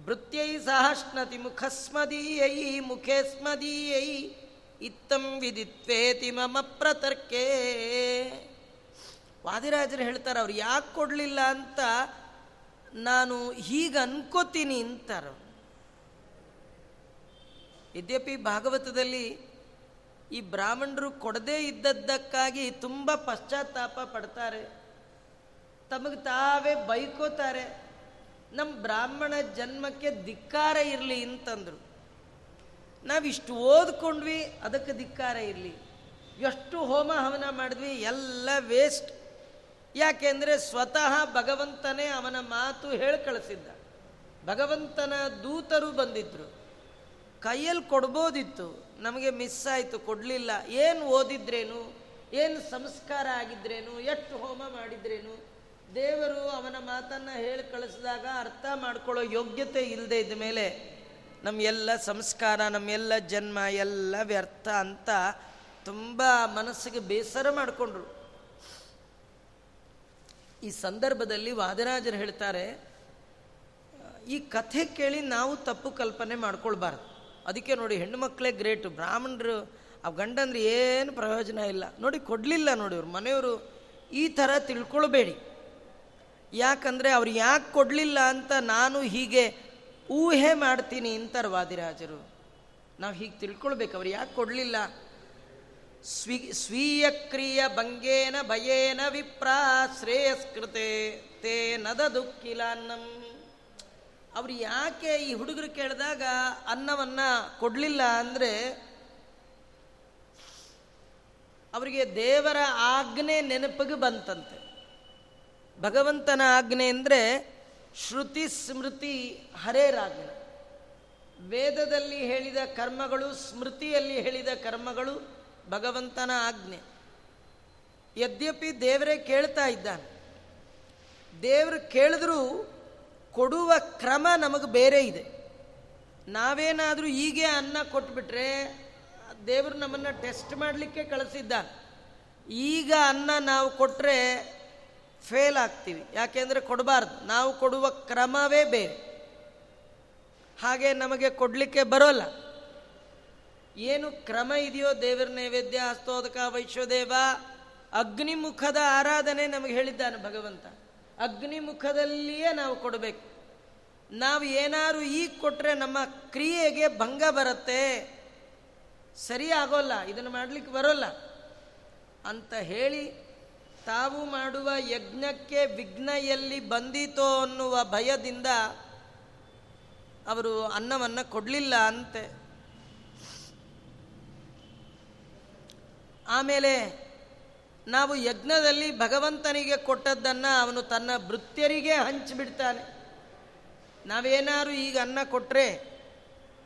ಭೃತ್ಯೈ ಸಹಷ್ಣತಿ ಮುಖಸ್ಮದೀಯೈ ಮುಖೇ ಸ್ಮದೀಯೈ ಇತ್ತಂ ವಿದಿತ್ವೇತಿ ಮಮ ಪ್ರತರ್ಕೆ. ವಾದಿರಾಜರು ಹೇಳ್ತಾರೆ, ಅವ್ರು ಯಾಕೆ ಕೊಡಲಿಲ್ಲ ಅಂತ? ನಾನು ಹೀಗೆ ಅನ್ಕೋತೀನಿ ಅಂತಾರೆ ಯದ್ಯಪಿ ಭಾಗವತದಲ್ಲಿ ಈ ಬ್ರಾಹ್ಮಣರು ಕೊಡದೇ ಇದ್ದದ್ದಕ್ಕಾಗಿ ತುಂಬ ಪಶ್ಚಾತ್ತಾಪ ಪಡ್ತಾರೆ. ತಮಗೆ ತಾವೇ ಬೈಕೋತಾರೆ. ನಮ್ಮ ಬ್ರಾಹ್ಮಣ ಜನ್ಮಕ್ಕೆ ಧಿಕ್ಕಾರ ಇರಲಿ ಅಂತಂದರು. ನಾವಿಷ್ಟು ಓದ್ಕೊಂಡ್ವಿ, ಅದಕ್ಕೆ ಧಿಕ್ಕಾರ ಇರಲಿ. ಎಷ್ಟು ಹೋಮ ಹವನ ಮಾಡಿದ್ವಿ, ಎಲ್ಲ ವೇಸ್ಟ್. ಯಾಕೆಂದರೆ ಸ್ವತಃ ಭಗವಂತನೇ ಅವನ ಮಾತು ಹೇಳಿ ಕಳಿಸಿದ್ದ. ಭಗವಂತನ ದೂತರು ಬಂದಿದ್ದರು ಕೈಯಲ್ಲಿ ಕೊಡ್ಬೋದಿತ್ತು ನಮಗೆ ಮಿಸ್ ಆಯಿತು, ಕೊಡಲಿಲ್ಲ. ಏನು ಓದಿದ್ರೇನು? ಏನು ಸಂಸ್ಕಾರ ಆಗಿದ್ರೇನು? ಎಷ್ಟು ಹೋಮ ಮಾಡಿದ್ರೇನು? ದೇವರು ಅವನ ಮಾತನ್ನು ಹೇಳಿ ಕಳಿಸಿದಾಗ ಅರ್ಥ ಮಾಡ್ಕೊಳ್ಳೋ ಯೋಗ್ಯತೆ ಇಲ್ಲದೆ ಇದ್ದ ಮೇಲೆ ನಮ್ಮ ಎಲ್ಲ ಸಂಸ್ಕಾರ, ನಮ್ಮೆಲ್ಲ ಜನ್ಮ ಎಲ್ಲ ವ್ಯರ್ಥ ಅಂತ ತುಂಬ ಮನಸ್ಸಿಗೆ ಬೇಸರ ಮಾಡಿಕೊಂಡ್ರು. ಈ ಸಂದರ್ಭದಲ್ಲಿ ವಾದರಾಜರು ಹೇಳ್ತಾರೆ, ಈ ಕಥೆ ಕೇಳಿ ನಾವು ತಪ್ಪು ಕಲ್ಪನೆ ಮಾಡ್ಕೊಳ್ಬಾರ್ದು. ಅದಕ್ಕೆ ನೋಡಿ ಹೆಣ್ಣು ಮಕ್ಕಳೇ ಗ್ರೇಟು ಬ್ರಾಹ್ಮಣರು, ಆ ಗಂಡಂದ್ರೆ ಏನು ಪ್ರಯೋಜನ ಇಲ್ಲ. ನೋಡಿ ಕೊಡಲಿಲ್ಲ ನೋಡಿ ಅವ್ರ ಮನೆಯವರು ಈ ಥರ ತಿಳ್ಕೊಳ್ಬೇಡಿ. ಯಾಕಂದರೆ ಅವ್ರು ಯಾಕೆ ಕೊಡಲಿಲ್ಲ ಅಂತ ನಾನು ಹೀಗೆ ಊಹೆ ಮಾಡ್ತೀನಿ ಅಂತಾರೆ ವಾದಿರಾಜರು. ನಾವು ಹೀಗೆ ತಿಳ್ಕೊಳ್ಬೇಕು. ಅವ್ರು ಯಾಕೆ ಕೊಡಲಿಲ್ಲ? ಸ್ವೀ ಸ್ವೀಯ ಕ್ರಿಯ ಭಂಗೇನ ಭಯೇನ ವಿಪ್ರಾ ಶ್ರೇಯಸ್ಕೃತೆ ತೇ ನದ ದುಃಖಿಲ ಅನ್ನಂ ಅವ್ರು ಯಾಕೆ ಈ ಹುಡುಗರು ಕೇಳಿದಾಗ ಅನ್ನವನ್ನ ಕೊಡಲಿಲ್ಲ ಅಂದರೆ ಅವರಿಗೆ ದೇವರ ಆಜ್ಞೆ ನೆನಪಿಗೆ ಬಂತಂತೆ. ಭಗವಂತನ ಆಜ್ಞೆ ಅಂದರೆ ಶ್ರುತಿ ಸ್ಮೃತಿ ಹರೇರಾಜ್ಞೆ ವೇದದಲ್ಲಿ ಹೇಳಿದ ಕರ್ಮಗಳು ಸ್ಮೃತಿಯಲ್ಲಿ ಹೇಳಿದ ಕರ್ಮಗಳು ಭಗವಂತನ ಆಜ್ಞೆ. ಯದ್ಯಪಿ ದೇವರೇ ಕೇಳ್ತಾ ಇದ್ದಾನೆ. ದೇವರು ಕೇಳಿದ್ರೂ ಕೊಡುವ ಕ್ರಮ ನಮಗೆ ಬೇರೆ ಇದೆ. ನಾವೇನಾದರೂ ಹೀಗೆ ಅನ್ನ ಕೊಟ್ಬಿಟ್ರೆ ದೇವರು ನಮ್ಮನ್ನು ಟೆಸ್ಟ್ ಮಾಡಲಿಕ್ಕೆ ಕಳಿಸಿದ್ದ ಈಗ ಅನ್ನ ನಾವು ಕೊಟ್ಟರೆ ಫೇಲ್ ಆಗ್ತೀವಿ. ಯಾಕೆಂದರೆ ಕೊಡಬಾರ್ದು. ನಾವು ಕೊಡುವ ಕ್ರಮವೇ ಬೇರೆ. ಹಾಗೆ ನಮಗೆ ಕೊಡಲಿಕ್ಕೆ ಬರೋಲ್ಲ. ಏನು ಕ್ರಮ ಇದೆಯೋ ದೇವರ ನೈವೇದ್ಯ, ಹಸ್ತೋದಕ, ವೈಶ್ವದೇವ, ಅಗ್ನಿಮುಖದ ಆರಾಧನೆ ನಮಗೆ ಹೇಳಿದ್ದಾನೆ ಭಗವಂತ. ಅಗ್ನಿಮುಖದಲ್ಲಿಯೇ ನಾವು ಕೊಡಬೇಕು. ನಾವು ಏನಾದ್ರು ಈಗ ಕೊಟ್ಟರೆ ನಮ್ಮ ಕ್ರಿಯೆಗೆ ಭಂಗ ಬರುತ್ತೆ. ಸರಿ ಆಗೋಲ್ಲ, ಇದನ್ನು ಮಾಡಲಿಕ್ಕೆ ಬರೋಲ್ಲ. ಅಂತ ಹೇಳಿ ತಾವು ಮಾಡುವ ಯಜ್ಞಕ್ಕೆ ವಿಘ್ನ ಎಲ್ಲಿ ಬಂದಿತೋ ಅನ್ನುವ ಭಯದಿಂದ ಅವರು ಅನ್ನವನ್ನು ಕೊಡಲಿಲ್ಲ ಅಂತೆ. ಆಮೇಲೆ ನಾವು ಯಜ್ಞದಲ್ಲಿ ಭಗವಂತನಿಗೆ ಕೊಟ್ಟದ್ದನ್ನು ಅವನು ತನ್ನ ಭೃತ್ಯರಿಗೆ ಹಂಚಿಬಿಡ್ತಾನೆ. ನಾವೇನಾದ್ರು ಈಗ ಅನ್ನ ಕೊಟ್ಟರೆ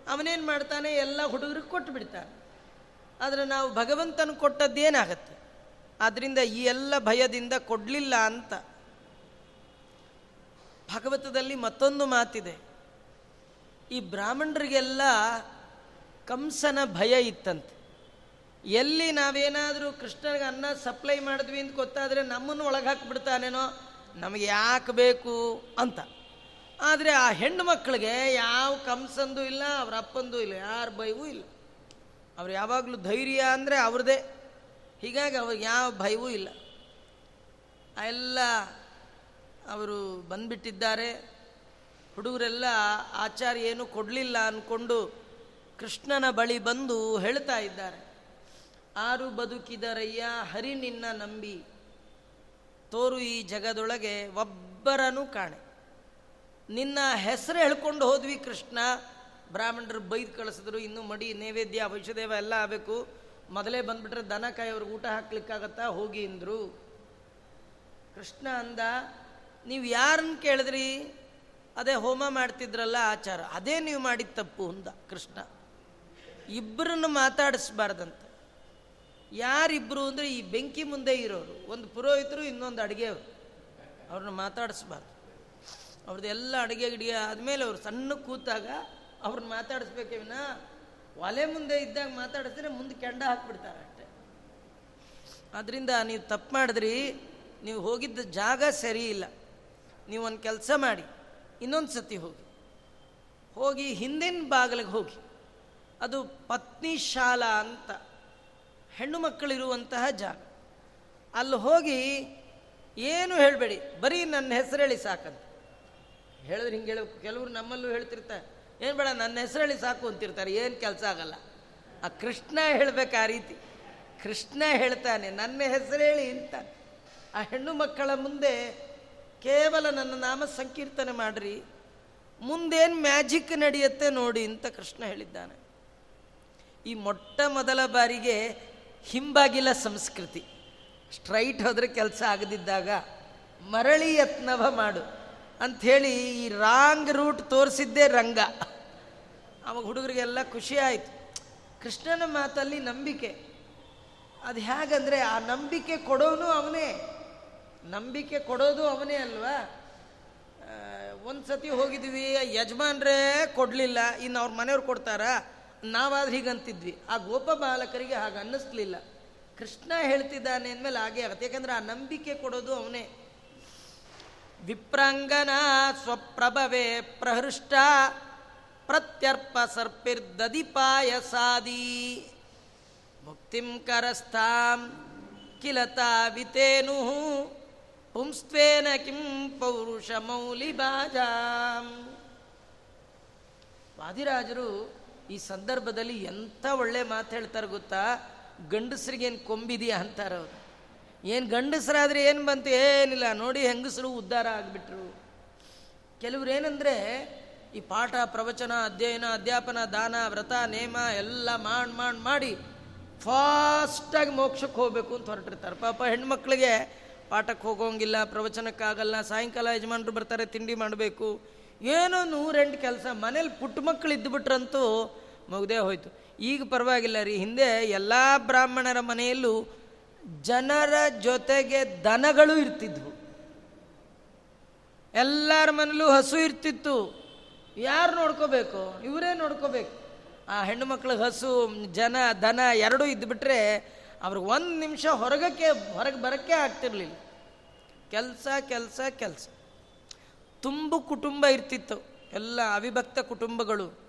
ಅವನೇನು ಮಾಡ್ತಾನೆ? ಎಲ್ಲ ಹುಡುಗರಿಗೆ ಕೊಟ್ಟು ಬಿಡ್ತಾನೆ ಆದರೆ ನಾವು ಭಗವಂತನ ಕೊಟ್ಟದ್ದೇನಾಗತ್ತೆ? ಆದ್ದರಿಂದ ಈ ಎಲ್ಲ ಭಯದಿಂದ ಕೊಡಲಿಲ್ಲ ಅಂತ. ಭಗವತದಲ್ಲಿ ಮತ್ತೊಂದು ಮಾತಿದೆ. ಈ ಬ್ರಾಹ್ಮಣರಿಗೆಲ್ಲ ಕಂಸನ ಭಯ ಇತ್ತಂತೆ. ಎಲ್ಲಿ ನಾವೇನಾದರೂ ಕೃಷ್ಣನಿಗೆ ಅನ್ನ ಸಪ್ಲೈ ಮಾಡಿದ್ವಿ ಅಂತ ಗೊತ್ತಾದರೆ ನಮ್ಮನ್ನು ಒಳಗೆ ಹಾಕಿಬಿಡ್ತಾನೇನೋ? ನಮಗೆ ಯಾಕೆ ಬೇಕು ಅಂತ. ಆದರೆ ಆ ಹೆಣ್ಣು ಮಕ್ಕಳಿಗೆ ಯಾವ ಕಂಸಂದು ಇಲ್ಲ, ಅವ್ರ ಅಪ್ಪಂದು ಇಲ್ಲ, ಯಾರ ಭಯವೂ ಇಲ್ಲ. ಅವ್ರು ಯಾವಾಗಲೂ ಧೈರ್ಯ ಅಂದರೆ ಅವ್ರದೇ. ಹೀಗಾಗಿ ಅವ್ರಿಗೆ ಯಾವ ಭಯವೂ ಇಲ್ಲ. ಎಲ್ಲ ಅವರು ಬಂದ್ಬಿಟ್ಟಿದ್ದಾರೆ. ಹುಡುಗರೆಲ್ಲ ಆಚಾರ್ಯ ಏನು ಕೊಡಲಿಲ್ಲ ಅಂದ್ಕೊಂಡು ಕೃಷ್ಣನ ಬಳಿ ಬಂದು ಹೇಳ್ತಾ ಇದ್ದಾರೆ. ಆರು ಬದುಕಿದರಯ್ಯ, ಹರಿ ನಿನ್ನ ನಂಬಿ. ತೋರು ಈ ಜಗದೊಳಗೆ ಒಬ್ಬರನು ಕಾಣೆ. ನಿನ್ನ ಹೆಸರು ಹೇಳ್ಕೊಂಡು ಹೋದ್ವಿ ಕೃಷ್ಣ. ಬ್ರಾಹ್ಮಣರು ಬೈದು ಕಳಿಸಿದ್ರು, ಇನ್ನು ಮಡಿ ನೈವೇದ್ಯ ವೈಷದೇವ ಎಲ್ಲ ಆಗಬೇಕು. ಮೊದಲೇ ಬಂದ್ಬಿಟ್ರೆ ದನ ಅವ್ರಿಗೆ ಊಟ ಹಾಕ್ಲಿಕ್ಕಾಗತ್ತಾ? ಹೋಗಿ ಅಂದರು. ಕೃಷ್ಣ ಅಂದ, ನೀವು ಯಾರನ್ನ ಕೇಳಿದ್ರಿ? ಅದೇ ಹೋಮ ಮಾಡ್ತಿದ್ರಲ್ಲ ಆಚಾರ. ಅದೇ ನೀವು ಮಾಡಿದ ತಪ್ಪು ಅಂದ ಕೃಷ್ಣ. ಇಬ್ಬರನ್ನು ಮಾತಾಡಿಸ್ಬಾರ್ದಂತ. ಯಾರಿಬ್ಬರು ಅಂದರೆ ಈ ಬೆಂಕಿ ಮುಂದೆ ಇರೋರು. ಒಂದು ಪುರೋಹಿತರು, ಇನ್ನೊಂದು ಅಡುಗೆಯವರು ಅವ್ರನ್ನ ಮಾತಾಡಿಸ್ಬಾರ್ದು. ಅವ್ರದ್ದು ಎಲ್ಲ ಅಡುಗೆ ಗಿಡಿಗೆ ಆದಮೇಲೆ ಅವ್ರು ಸಣ್ಣ ಕೂತಾಗ ಅವ್ರನ್ನ ಮಾತಾಡಿಸ್ಬೇಕೆ ವಿನ ಒಲೆ ಮುಂದೆ ಇದ್ದಾಗ ಮಾತಾಡಿಸಿದ್ರೆ ಮುಂದೆ ಕೆಂಡ ಹಾಕ್ಬಿಡ್ತಾರೆ ಅಷ್ಟೆ. ಅದರಿಂದ ನೀವು ತಪ್ಪು ಮಾಡಿದ್ರಿ, ನೀವು ಹೋಗಿದ್ದ ಜಾಗ ಸರಿ ಇಲ್ಲ. ನೀವು ಒಂದು ಕೆಲಸ ಮಾಡಿ, ಇನ್ನೊಂದು ಸತಿ ಹೋಗಿ. ಹೋಗಿ ಹಿಂದಿನ ಬಾಗಿಲಿಗೆ ಹೋಗಿ. ಅದು ಪತ್ನಿ ಶಾಲಾ ಅಂತ. ಹೆಣ್ಣು ಮಕ್ಕಳಿರುವಂತಹ ಜಾಗ ಅಲ್ಲಿ ಹೋಗಿ ಏನು ಹೇಳಬೇಡಿ, ಬರೀ ನನ್ನ ಹೆಸರು ಹೇಳಿ ಸಾಕಂತ. ಹೇಳಿದ್ರೆ ಹಿಂಗೆ ಹೇಳಬೇಕು. ಕೆಲವರು ನಮ್ಮಲ್ಲೂ ಹೇಳ್ತಿರ್ತಾರೆ, ಏನು ಬೇಡ, ನನ್ನ ಹೆಸರು ಹೇಳಿ ಸಾಕು ಅಂತಿರ್ತಾರೆ, ಏನು ಕೆಲಸ ಆಗಲ್ಲ. ಆ ಕೃಷ್ಣ ಹೇಳಬೇಕು ಆ ರೀತಿ. ಕೃಷ್ಣ ಹೇಳ್ತಾನೆ, ನನ್ನ ಹೆಸರು ಹೇಳಿ ಅಂತ. ಆ ಹೆಣ್ಣು ಮಕ್ಕಳ ಮುಂದೆ ಕೇವಲ ನನ್ನ ನಾಮ ಸಂಕೀರ್ತನೆ ಮಾಡಿರಿ, ಮುಂದೇನು ಮ್ಯಾಜಿಕ್ ನಡೆಯುತ್ತೆ ನೋಡಿ ಅಂತ ಕೃಷ್ಣ ಹೇಳಿದ್ದಾನೆ. ಈ ಮೊಟ್ಟ ಮೊದಲ ಬಾರಿಗೆ ಹಿಂಬಾಗಿಲ ಸಂಸ್ಕೃತಿ. ಸ್ಟ್ರೈಟ್ ಹೋದರೆ ಕೆಲಸ ಆಗದಿದ್ದಾಗ ಮರಳಿ ಯತ್ನವ ಮಾಡು. ಅಂಥೇಳಿ ಈ ರಾಂಗ್ ರೂಟ್ ತೋರಿಸಿದ್ದೇ ರಂಗ. ಅವಾಗ ಹುಡುಗರಿಗೆಲ್ಲ ಖುಷಿ ಆಯಿತು. ಕೃಷ್ಣನ ಮಾತಲ್ಲಿ ನಂಬಿಕೆ. ಅದು ಹೇಗಂದರೆ ಆ ನಂಬಿಕೆ ಕೊಡೋನು ಅವನೇ. ನಂಬಿಕೆ ಕೊಡೋದು ಅವನೇ ಅಲ್ವಾ? ಒಂದು ಸತಿ ಹೋಗಿದ್ದೀವಿ ಯಜಮಾನ್ರೇ ಕೊಡಲಿಲ್ಲ, ಇನ್ನು ಅವ್ರ ಮನೆಯವ್ರು ಕೊಡ್ತಾರಾ? ನಾವಾದ್ರೆ ಹೀಗಂತಿದ್ವಿ. ಆ ಗೋಪ ಬಾಲಕರಿಗೆ ಹಾಗೆ ಅನ್ನಿಸ್ಲಿಲ್ಲ. ಕೃಷ್ಣ ಹೇಳ್ತಿದ್ದಾನೆ ಅಂದಮೇಲೆ ಹಾಗೆ ಆಗುತ್ತೆ. ಯಾಕಂದ್ರೆ ಆ ನಂಬಿಕೆ ಕೊಡೋದು ಅವನೇ. ವಿಪ್ರಾಂಗನ ಸ್ವಪ್ರಭವೇ ಪ್ರಹೃಷ್ಟ ಪ್ರತ್ಯರ್ಪ ಸರ್ಪಿರ್ದದಿಪಾಯಸಾದಿ ಮುಕ್ತಿಂ ಕರಸ್ಥಾಂ ಕಿಲತಾ ವಿತೇನು ಪುಂಸ್ತ್ವೇನ ಕಿಂ ಪೌರುಷ ಮೌಲಿ ಬಾಜಾಂ ವಾದಿರಾಜರು ಈ ಸಂದರ್ಭದಲ್ಲಿ ಎಂಥ ಒಳ್ಳೆ ಮಾತು ಹೇಳ್ತಾರೆ ಗೊತ್ತಾ? ಗಂಡಸ್ರಿಗೇನು ಕೊಂಬಿದೆಯಾ ಅಂತಾರೆ ಅವರು. ಏನು ಗಂಡಸರಾದ್ರೆ ಏನು ಬಂತು? ಏನಿಲ್ಲ, ನೋಡಿ ಹೆಂಗಸರು ಉದ್ಧಾರ ಆಗಿಬಿಟ್ರು. ಕೆಲವ್ರು ಏನಂದರೆ ಈ ಪಾಠ, ಪ್ರವಚನ, ಅಧ್ಯಯನ, ಅಧ್ಯಾಪನ, ದಾನ, ವ್ರತ, ನೇಮ, ಎಲ್ಲ ಮಾಡಿ ಮಾಡಿ ಮಾಡಿ ಫಾಸ್ಟಾಗಿ ಮೋಕ್ಷಕ್ಕೆ ಹೋಗಬೇಕು ಅಂತ ಹೊರಟಿರ್ತಾರೆ. ಪಾಪ ಹೆಣ್ಮಕ್ಳಿಗೆ ಪಾಠಕ್ಕೆ ಹೋಗೋಂಗಿಲ್ಲ, ಪ್ರವಚನಕ್ಕಾಗಲ್ಲ, ಸಾಯಂಕಾಲ ಯಜಮಾನರು ಬರ್ತಾರೆ, ತಿಂಡಿ ಮಾಡಬೇಕು. ಏನೋ ನೂರೆಂಟು ಕೆಲಸ, ಮನೇಲಿ ಪುಟ್ಟ ಮಕ್ಕಳು ಇದ್ದುಬಿಟ್ರಂತೂ ಮುಗ್ದೇ ಹೋಯ್ತು. ಈಗ ಪರವಾಗಿಲ್ಲ ರೀ, ಹಿಂದೆ ಎಲ್ಲ ಬ್ರಾಹ್ಮಣರ ಮನೆಯಲ್ಲೂ ಜನರ ಜೊತೆಗೆ ದನಗಳು ಇರ್ತಿದ್ವು. ಎಲ್ಲರ ಮನೇಲೂ ಹಸು ಇರ್ತಿತ್ತು. ಯಾರು ನೋಡ್ಕೋಬೇಕು? ಇವರೇ ನೋಡ್ಕೋಬೇಕು. ಆ ಹೆಣ್ಣು ಮಕ್ಳಿಗೆ ಹಸು, ಜನ, ದನ ಎರಡೂ ಇದ್ದುಬಿಟ್ರೆ ಅವ್ರಿಗೆ ಒಂದು ನಿಮಿಷ ಹೊರಗಕ್ಕೆ, ಹೊರಗೆ ಬರೋಕ್ಕೆ ಆಗ್ತಿರ್ಲಿಲ್ಲ. ಕೆಲಸ ಕೆಲಸ ಕೆಲಸ. ತುಂಬು ಕುಟುಂಬ ಇರ್ತಿತ್ತು. ಎಲ್ಲ ಅವಿಭಕ್ತ ಕುಟುಂಬಗಳು.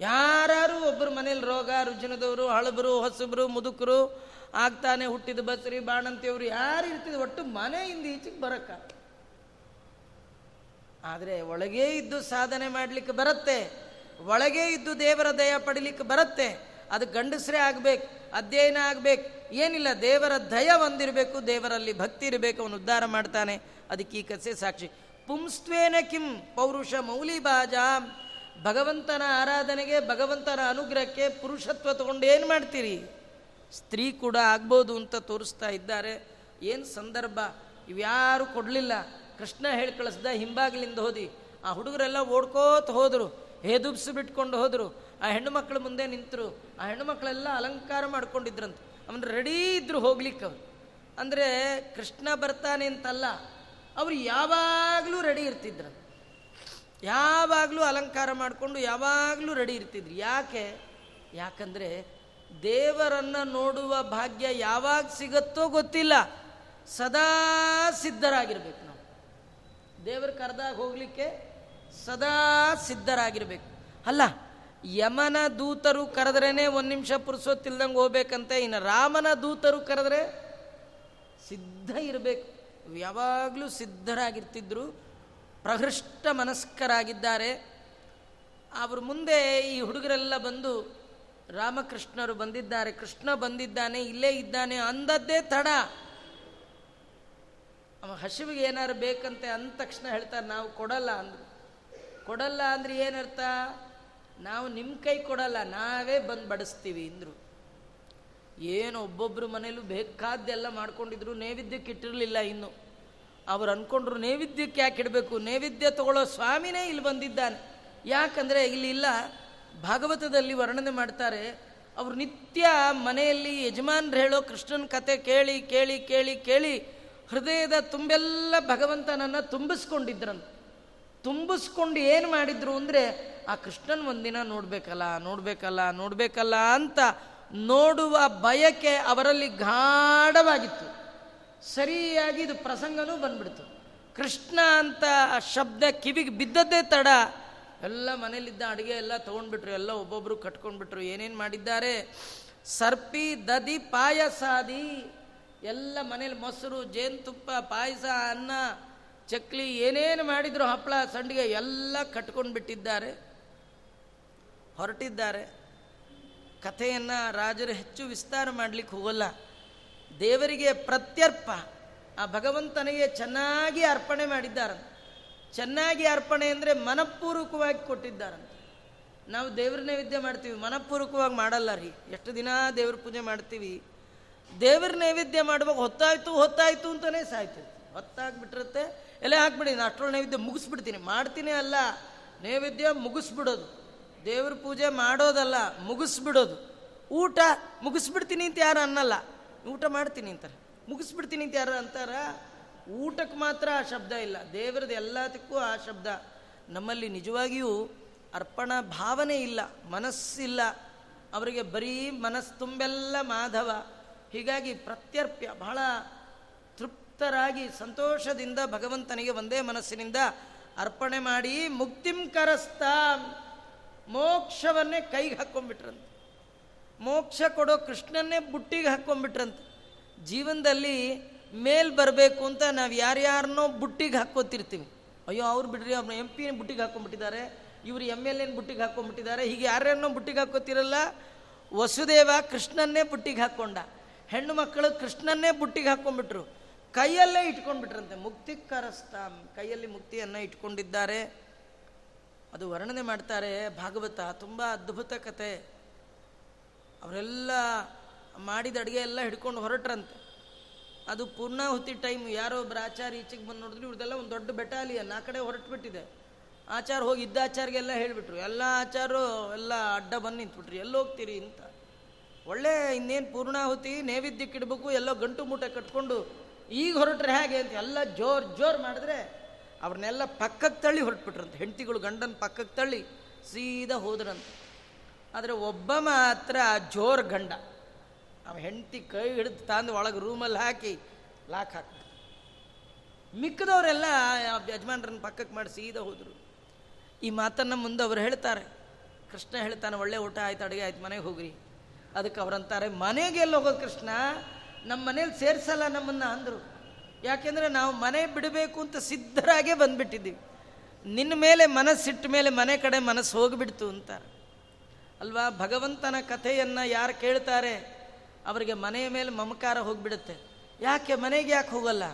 ಯಾರು ಒಬ್ಬರ ಮನೇಲಿ ರೋಗ, ರುಜಿನದವರು, ಹಳಬರು, ಹೊಸಬರು, ಮುದುಕರು, ಆಗ್ತಾನೆ ಹುಟ್ಟಿದ ಬಸರಿ, ಬಾಣಂತಿಯವರು, ಯಾರು ಇರ್ತಿದ್ರು ಒಟ್ಟು ಮನೆಯಿಂದ ಈಚೆಗೆ ಬರಕ್ಕ. ಆದರೆ ಒಳಗೇ ಇದ್ದು ಸಾಧನೆ ಮಾಡಲಿಕ್ಕೆ ಬರುತ್ತೆ. ಒಳಗೇ ಇದ್ದು ದೇವರ ದಯ ಪಡಿಲಿಕ್ಕೆ ಬರುತ್ತೆ. ಅದು ಗಂಡಸರೇ ಆಗ್ಬೇಕು, ಅಧ್ಯಯನ ಆಗ್ಬೇಕು. ಏನಿಲ್ಲ, ದೇವರ ದಯ ಹೊಂದಿರಬೇಕು ದೇವರಲ್ಲಿ ಭಕ್ತಿ ಇರಬೇಕು, ಅವನು ಉದ್ಧಾರ ಮಾಡ್ತಾನೆ. ಅದಕ್ಕೆ ಈ ಕಥೆ ಸಾಕ್ಷಿ. ಪುಂಸ್ತ್ವೇನ ಕಿಂ ಪೌರುಷ ಮೌಲಿಬಾಜ ಭಗವಂತನ ಆರಾಧನೆಗೆ, ಭಗವಂತನ ಅನುಗ್ರಹಕ್ಕೆ ಪುರುಷತ್ವ ತಗೊಂಡು ಏನು ಮಾಡ್ತೀರಿ? ಸ್ತ್ರೀ ಕೂಡ ಆಗ್ಬೋದು ಅಂತ ತೋರಿಸ್ತಾ ಇದ್ದಾರೆ. ಏನು ಸಂದರ್ಭ? ಇವ್ಯಾರು ಕೊಡಲಿಲ್ಲ. ಕೃಷ್ಣ ಹೇಳಿ, ಕಳಿಸ್ದ ಹಿಂಬಾಗಿಲಿಂದ ಹೋದಿ. ಆ ಹುಡುಗರೆಲ್ಲ ಓಡ್ಕೋತ ಹೋದರು. ಹೇದುಬ್ಸು ಬಿಟ್ಕೊಂಡು ಹೋದರು. ಆ ಹೆಣ್ಣುಮಕ್ಳು ಮುಂದೆ ನಿಂತರು. ಆ ಹೆಣ್ಣು ಮಕ್ಕಳೆಲ್ಲ ಅಲಂಕಾರ ಮಾಡ್ಕೊಂಡಿದ್ರಂತ. ಅವನು ರೆಡಿ ಇದ್ರು ಹೋಗ್ಲಿಕ್ಕೆ ಅವ್ರು. ಅಂದರೆ ಕೃಷ್ಣ ಬರ್ತಾನೆ ಅಂತಲ್ಲ. ಅವ್ರು ಯಾವಾಗಲೂ ರೆಡಿ ಇರ್ತಿದ್ರು. ಯಾವಾಗಲೂ ಅಲಂಕಾರ ಮಾಡಿಕೊಂಡು ಯಾವಾಗಲೂ ರೆಡಿ ಇರ್ತಿದ್ರು. ಯಾಕೆ? ಯಾಕಂದರೆ ದೇವರನ್ನು ನೋಡುವ ಭಾಗ್ಯ ಯಾವಾಗ ಸಿಗತ್ತೋ ಗೊತ್ತಿಲ್ಲ. ಸದಾ ಸಿದ್ಧರಾಗಿರ್ಬೇಕು ನಾವು. ದೇವರ ಕರೆದಾಗ ಹೋಗಲಿಕ್ಕೆ ಸದಾ ಸಿದ್ಧರಾಗಿರ್ಬೇಕು. ಅಲ್ಲ, ಯಮನ ದೂತರು ಕರೆದ್ರೇ ಒಂದು ನಿಮಿಷ ಪುರುಸೊತ್ತಿಲ್ದಂಗೆ ಹೋಗ್ಬೇಕಂತೆ. ಇನ್ನು ರಾಮನ ದೂತರು ಕರೆದ್ರೆ ಸಿದ್ಧ ಇರಬೇಕು. ಯಾವಾಗಲೂ ಸಿದ್ಧರಾಗಿರ್ತಿದ್ರು, ಪ್ರಹೃಷ್ಟ ಮನಸ್ಕರಾಗಿದ್ದಾರೆ. ಅವ್ರ ಮುಂದೆ ಈ ಹುಡುಗರೆಲ್ಲ ಬಂದು ರಾಮಕೃಷ್ಣರು ಬಂದಿದ್ದಾರೆ. ಕೃಷ್ಣ ಬಂದಿದ್ದಾನೆ, ಇಲ್ಲೇ ಇದ್ದಾನೆ ಅಂದದ್ದೇ ತಡ. ಅವ ಹಸಿವಿಗೆ ಏನಾರು ಬೇಕಂತೆ ಅಂದ ತಕ್ಷಣ ಹೇಳ್ತಾರೆ, ನಾವು ಕೊಡಲ್ಲ ಅಂದ್ರು. ಕೊಡಲ್ಲ ಅಂದ್ರೆ ಏನರ್ಥ? ನಾವು ನಿಮ್ಮ ಕೈ ಕೊಡಲ್ಲ, ನಾವೇ ಬಂದು ಬಡಿಸ್ತೀವಿ ಅಂದರು. ಏನು ಒಬ್ಬೊಬ್ಬರು ಮನೇಲೂ ಬೇಕಾದ್ದೆಲ್ಲ ಮಾಡ್ಕೊಂಡಿದ್ರು, ನೈವೇದ್ಯಕ್ಕೆ ಇಟ್ಟಿರಲಿಲ್ಲ ಇನ್ನು. ಅವ್ರು ಅಂದ್ಕೊಂಡ್ರು ನೈವೇದ್ಯಕ್ಕೆ ಯಾಕೆ ಇಡಬೇಕು? ನೈವೇದ್ಯ ತಗೊಳ್ಳೋ ಸ್ವಾಮಿನೇ ಇಲ್ಲಿ ಬಂದಿದ್ದಾನೆ. ಯಾಕಂದರೆ ಇಲ್ಲಿ ಇಲ್ಲ, ಭಾಗವತದಲ್ಲಿ ವರ್ಣನೆ ಮಾಡ್ತಾರೆ, ಅವರು ನಿತ್ಯ ಮನೆಯಲ್ಲಿ ಯಜಮಾನ್ರು ಹೇಳೋ ಕೃಷ್ಣನ ಕತೆ ಕೇಳಿ ಕೇಳಿ ಕೇಳಿ ಕೇಳಿ ಹೃದಯದ ತುಂಬೆಲ್ಲ ಭಗವಂತನನ್ನು ತುಂಬಿಸ್ಕೊಂಡಿದ್ರಂತ. ತುಂಬಿಸ್ಕೊಂಡು ಏನು ಮಾಡಿದ್ರು ಅಂದರೆ, ಆ ಕೃಷ್ಣನ್ ಒಂದಿನ ನೋಡಬೇಕಲ್ಲ ನೋಡಬೇಕಲ್ಲ ನೋಡಬೇಕಲ್ಲ ಅಂತ ನೋಡುವ ಬಯಕೆ ಅವರಲ್ಲಿ ಗಾಢವಾಗಿತ್ತು. ಸರಿಯಾಗಿ ಇದು ಪ್ರಸಂಗನೂ ಬಂದ್ಬಿಡ್ತು. ಕೃಷ್ಣ ಅಂತ ಆ ಶಬ್ದ ಕಿವಿಗೆ ಬಿದ್ದದ್ದೇ ತಡ. ಎಲ್ಲ ಮನೇಲಿದ್ದ ಅಡುಗೆ ಎಲ್ಲ ತೊಗೊಂಡ್ಬಿಟ್ರು, ಎಲ್ಲ ಒಬ್ಬೊಬ್ಬರು ಕಟ್ಕೊಂಡ್ಬಿಟ್ರು. ಏನೇನು ಮಾಡಿದ್ದಾರೆ? ಸರ್ಪಿ ದದಿ ಪಾಯಸಾದಿ. ಎಲ್ಲ ಮನೇಲಿ ಮೊಸರು, ಜೇನುತುಪ್ಪ, ಪಾಯಸ, ಅನ್ನ, ಚಕ್ಲಿ, ಏನೇನು ಮಾಡಿದ್ರು ಹಪ್ಪಳ ಸಂಡಿಗೆ ಎಲ್ಲ ಕಟ್ಕೊಂಡ್ಬಿಟ್ಟಿದ್ದಾರೆ. ಹೊರಟಿದ್ದಾರೆ. ಕಥೆಯನ್ನು ರಾಜರು ಹೆಚ್ಚು ವಿಸ್ತಾರ ಮಾಡಲಿಕ್ಕೆ ಹೋಗಲ್ಲ. ದೇವರಿಗೆ ಪ್ರತ್ಯರ್ಪ. ಆ ಭಗವಂತನಿಗೆ ಚೆನ್ನಾಗಿ ಅರ್ಪಣೆ ಮಾಡಿದ್ದಾರಂತೆ. ಚೆನ್ನಾಗಿ ಅರ್ಪಣೆ ಅಂದರೆ ಮನಪೂರ್ವಕವಾಗಿ ಕೊಟ್ಟಿದ್ದಾರಂತೆ. ನಾವು ದೇವ್ರ ನೈವೇದ್ಯ ಮಾಡ್ತೀವಿ, ಮನಪೂರ್ವಕವಾಗಿ ಮಾಡಲ್ಲ ರೀ. ಎಷ್ಟು ದಿನ ದೇವ್ರ ಪೂಜೆ ಮಾಡ್ತೀವಿ. ದೇವ್ರ ನೈವೇದ್ಯ ಮಾಡುವಾಗ ಹೊತ್ತಾಯ್ತು ಹೊತ್ತಾಯ್ತು ಅಂತಲೇ ಸಾಯ್ತು ಹೊತ್ತಾಗ್ಬಿಟ್ಟಿರುತ್ತೆ. ಎಲೆ ಹಾಕ್ಬಿಡಿ ನಾನು ಅಷ್ಟೊಳ್ಳೆ ನೈವೇದ್ಯ ಮುಗಿಸ್ಬಿಡ್ತೀನಿ. ಮಾಡ್ತೀನಿ ಅಲ್ಲ, ನೈವೇದ್ಯ ಮುಗಿಸ್ಬಿಡೋದು. ದೇವ್ರ ಪೂಜೆ ಮಾಡೋದಲ್ಲ, ಮುಗಿಸ್ಬಿಡೋದು. ಊಟ ಮುಗಿಸ್ಬಿಡ್ತೀನಿ ಅಂತ ಯಾರು ಅನ್ನಲ್ಲ. ಊಟ ಮಾಡ್ತೀನಿ ಅಂತಾರೆ. ಮುಗಿಸ್ಬಿಡ್ತೀನಿ ಅಂತ ಯಾರು ಅಂತಾರ? ಊಟಕ್ಕೆ ಮಾತ್ರ ಆ ಶಬ್ದ ಇಲ್ಲ. ದೇವ್ರದ್ದು ಎಲ್ಲದಕ್ಕೂ ಆ ಶಬ್ದ. ನಮ್ಮಲ್ಲಿ ನಿಜವಾಗಿಯೂ ಅರ್ಪಣಾ ಭಾವನೆ ಇಲ್ಲ, ಮನಸ್ಸಿಲ್ಲ. ಅವರಿಗೆ ಬರೀ ಮನಸ್ಸು ತುಂಬೆಲ್ಲ ಮಾಧವ. ಹೀಗಾಗಿ ಪ್ರತ್ಯರ್ಪ್ಯ, ಬಹಳ ತೃಪ್ತರಾಗಿ, ಸಂತೋಷದಿಂದ ಭಗವಂತನಿಗೆ ಒಂದೇ ಮನಸ್ಸಿನಿಂದ ಅರ್ಪಣೆ ಮಾಡಿ ಮುಕ್ತಿಂ ಕರಸ್ತಾ. ಮೋಕ್ಷವನ್ನೇ ಕೈಗೆ ಹಾಕ್ಕೊಂಡ್ಬಿಟ್ರಂತೆ ಮೋಕ್ಷ ಕೊಡೋ ಕೃಷ್ಣನ್ನೇ ಬುಟ್ಟಿಗೆ ಹಾಕ್ಕೊಂಡ್ಬಿಟ್ರಂತೆ ಜೀವನದಲ್ಲಿ ಮೇಲ್ ಬರಬೇಕು ಅಂತ ನಾವು ಯಾರ್ಯಾರನ್ನೋ ಬುಟ್ಟಿಗೆ ಹಾಕ್ಕೋತಿರ್ತೀವಿ. ಅಯ್ಯೋ, ಅವ್ರು ಬಿಡ್ರಿ ಅವ್ರನ್ನ ಎಂ ಪಿನ ಬುಟ್ಟಿಗೆ ಹಾಕ್ಕೊಂಡ್ಬಿಟ್ಟಿದ್ದಾರೆ ಇವರು ಎಂ ಎಲ್ ಎನ್ ಬುಟ್ಟಿಗೆ ಹಾಕ್ಕೊಂಡ್ಬಿಟ್ಟಿದ್ದಾರೆ ಹೀಗೆ ಯಾರ್ಯಾರನ್ನೋ ಬುಟ್ಟಿಗೆ ಹಾಕೋತಿರಲ್ಲ ವಸುದೇವ ಕೃಷ್ಣನ್ನೇ ಬುಟ್ಟಿಗೆ ಹಾಕ್ಕೊಂಡ ಹೆಣ್ಣು ಮಕ್ಕಳು ಕೃಷ್ಣನ್ನೇ ಬುಟ್ಟಿಗೆ ಹಾಕ್ಕೊಂಡ್ಬಿಟ್ರು ಕೈಯಲ್ಲೇ ಇಟ್ಕೊಂಡ್ಬಿಟ್ರಂತೆ. ಮುಕ್ತಿ ಕರಸ್ತಾಂ ಕೈಯಲ್ಲಿ ಮುಕ್ತಿಯನ್ನು ಇಟ್ಕೊಂಡಿದ್ದಾರೆ. ಅದು ವರ್ಣನೆ ಮಾಡ್ತಾರೆ ಭಾಗವತ, ತುಂಬ ಅದ್ಭುತ ಕತೆ. ಅವರೆಲ್ಲ ಮಾಡಿದ ಅಡುಗೆ ಎಲ್ಲ ಹಿಡ್ಕೊಂಡು ಹೊರಟ್ರಂತೆ. ಅದು ಪೂರ್ಣಾಹುತಿ ಟೈಮ್, ಯಾರೋ ಒಬ್ಬರು ಆಚಾರ ಈಚೆಗೆ ಬಂದು ನೋಡಿದ್ರು ಇವ್ರದೆಲ್ಲ ಒಂದು ದೊಡ್ಡ ಬೆಟಾಲಿಯನ್, ಆ ಕಡೆ ಹೊರಟ್ಬಿಟ್ಟಿದೆ. ಆಚಾರ ಹೋಗಿ ಇದ್ದ ಆಚಾರಿಗೆಲ್ಲ ಹೇಳಿಬಿಟ್ರು, ಎಲ್ಲ ಆಚಾರು ಎಲ್ಲ ಅಡ್ಡ ಬಂದು ನಿಂತ್ಬಿಟ್ರಿ ಎಲ್ಲಿ ಹೋಗ್ತೀರಿ ಅಂತ. ಒಳ್ಳೆ ಇನ್ನೇನು ಪೂರ್ಣಾಹುತಿ ನೈವೇದ್ಯಕ್ಕೆ ಇಡಬೇಕು ಎಲ್ಲೋ ಗಂಟು ಮೂಟೆ ಕಟ್ಕೊಂಡು ಈಗ ಹೊರಟ್ರೆ ಹೇಗೆ ಅಂತ, ಎಲ್ಲ ಜೋರ್ ಜೋರ್ ಮಾಡಿದ್ರೆ ಅವ್ರನ್ನೆಲ್ಲ ಪಕ್ಕಕ್ಕೆ ತಳ್ಳಿ ಹೊರಟ್ಬಿಟ್ರಂತೆ. ಹೆಂಡತಿಗಳು ಗಂಡನ ಪಕ್ಕಕ್ಕೆ ತಳ್ಳಿ ಸೀದಾ ಹೋದ್ರಂತೆ. ಆದರೆ ಒಬ್ಬ ಮಾತ್ರ ಜೋರ್ ಗಂಡ. ಅವ ಹೆಂಡತಿ ಕೈ ಹಿಡಿದು ತಂದು ಒಳಗೆ ರೂಮಲ್ಲಿ ಹಾಕಿ ಲಾಕ್ ಹಾಕ ಮಿಕ್ಕದವರೆಲ್ಲ ಯಜಮಾನ್ರನ್ನ ಪಕ್ಕಕ್ಕೆ ಮಾಡಿ ಸೀದಾ ಹೋದರು. ಈ ಮಾತನ್ನು ಮುಂದೆ ಅವರು ಹೇಳ್ತಾರೆ. ಕೃಷ್ಣ ಹೇಳ್ತಾನೆ, ಒಳ್ಳೆ ಊಟ ಆಯ್ತು, ಅಡುಗೆ ಆಯ್ತು, ಮನೆಗೆ ಹೋಗ್ರಿ. ಅದಕ್ಕೆ ಅವರಂತಾರೆ ಮನೆಗೆ ಎಲ್ಲಿ ಹೋಗೋದು ಕೃಷ್ಣ? ನಮ್ಮ ಮನೇಲಿ ಸೇರಿಸಲ್ಲ ನಮ್ಮನ್ನು, ಅಂದರು. ಯಾಕೆಂದರೆ ನಾವು ಮನೆ ಬಿಡಬೇಕು ಅಂತ ಸಿದ್ಧರಾಗೇ ಬಂದುಬಿಟ್ಟಿದ್ದೀವಿ. ನಿನ್ನ ಮೇಲೆ ಮನಸ್ಸಿಟ್ಟ ಮೇಲೆ ಮನೆ ಕಡೆ ಮನಸ್ಸು ಹೋಗಿಬಿಡ್ತು ಅಂತಾರೆ. ಅಲ್ವಾ? ಭಗವಂತನ ಕಥೆಯನ್ನು ಯಾರು ಕೇಳ್ತಾರೆ, ಅವರಿಗೆ ಮನೆಯ ಮೇಲೆ ಮಮಕಾರ ಹೋಗಿಬಿಡುತ್ತೆ. ಯಾಕೆ? ಮನೆಗೆ ಯಾಕೆ ಹೋಗಲ್ಲ?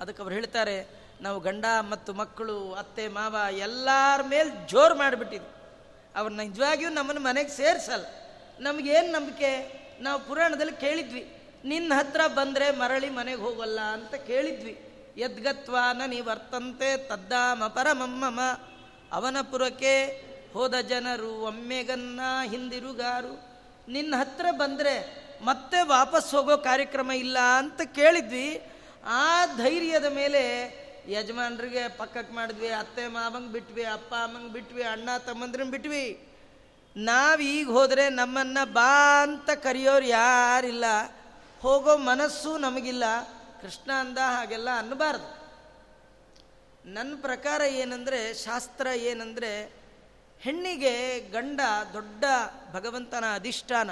ಅದಕ್ಕೆ ಅವ್ರು ಹೇಳ್ತಾರೆ, ನಾವು ಗಂಡ ಮತ್ತು ಮಕ್ಕಳು, ಅತ್ತೆ, ಮಾವ ಎಲ್ಲರ ಮೇಲೆ ಜೋರು ಮಾಡಿಬಿಟ್ಟಿದ್ವಿ. ಅವ್ರು ನಿಜವಾಗಿಯೂ ನಮ್ಮನ್ನು ಮನೆಗೆ ಸೇರಿಸಲ್ಲ. ನಮಗೇನು ನಂಬಿಕೆ? ನಾವು ಪುರಾಣದಲ್ಲಿ ಕೇಳಿದ್ವಿ. ನಿನ್ನ ಹತ್ರ ಬಂದರೆ ಮರಳಿ ಮನೆಗೆ ಹೋಗಲ್ಲ ಅಂತ ಕೇಳಿದ್ವಿ. ಯದ್ಗತ್ವಾನ ನೀ ವರ್ತಂತೆ ತದ್ದಾಮ ಪರಮಮ್ಮಮ. ಅವನ ಪುರಕ್ಕೆ ಹೋದ ಜನರು ಒಮ್ಮೆಗನ್ನ ಹಿಂದಿರುಗಾರು. ನಿನ್ನ ಹತ್ರ ಬಂದರೆ ಮತ್ತೆ ವಾಪಸ್ ಹೋಗೋ ಕಾರ್ಯಕ್ರಮ ಇಲ್ಲ ಅಂತ ಕೇಳಿದ್ವಿ. ಆ ಧೈರ್ಯದ ಮೇಲೆ ಯಜಮಾನ್ರಿಗೆ ಪಕ್ಕಕ್ಕೆ ಮಾಡಿದ್ವಿ, ಅತ್ತೆ ಮಾವಂಗೆ ಬಿಟ್ವಿ, ಅಪ್ಪ ಅಮ್ಮಂಗೆ ಬಿಟ್ವಿ, ಅಣ್ಣ ತಮ್ಮಂದ್ರನ್ನ ಬಿಟ್ವಿ. ನಾವು ಈಗ ಹೋದರೆ ನಮ್ಮನ್ನು ಬಾ ಅಂತ ಕರೆಯೋರು ಯಾರಿಲ್ಲ. ಹೋಗೋ ಮನಸ್ಸು ನಮಗಿಲ್ಲ, ಕೃಷ್ಣ ಅಂದ ಹಾಗೆಲ್ಲ ಅನ್ನಬಾರ್ದು. ನನ್ನ ಪ್ರಕಾರ ಏನಂದರೆ, ಶಾಸ್ತ್ರ ಏನಂದರೆ, ಹೆಣ್ಣಿಗೆ ಗಂಡ ದೊಡ್ಡ ಭಗವಂತನ ಅಧಿಷ್ಠಾನ.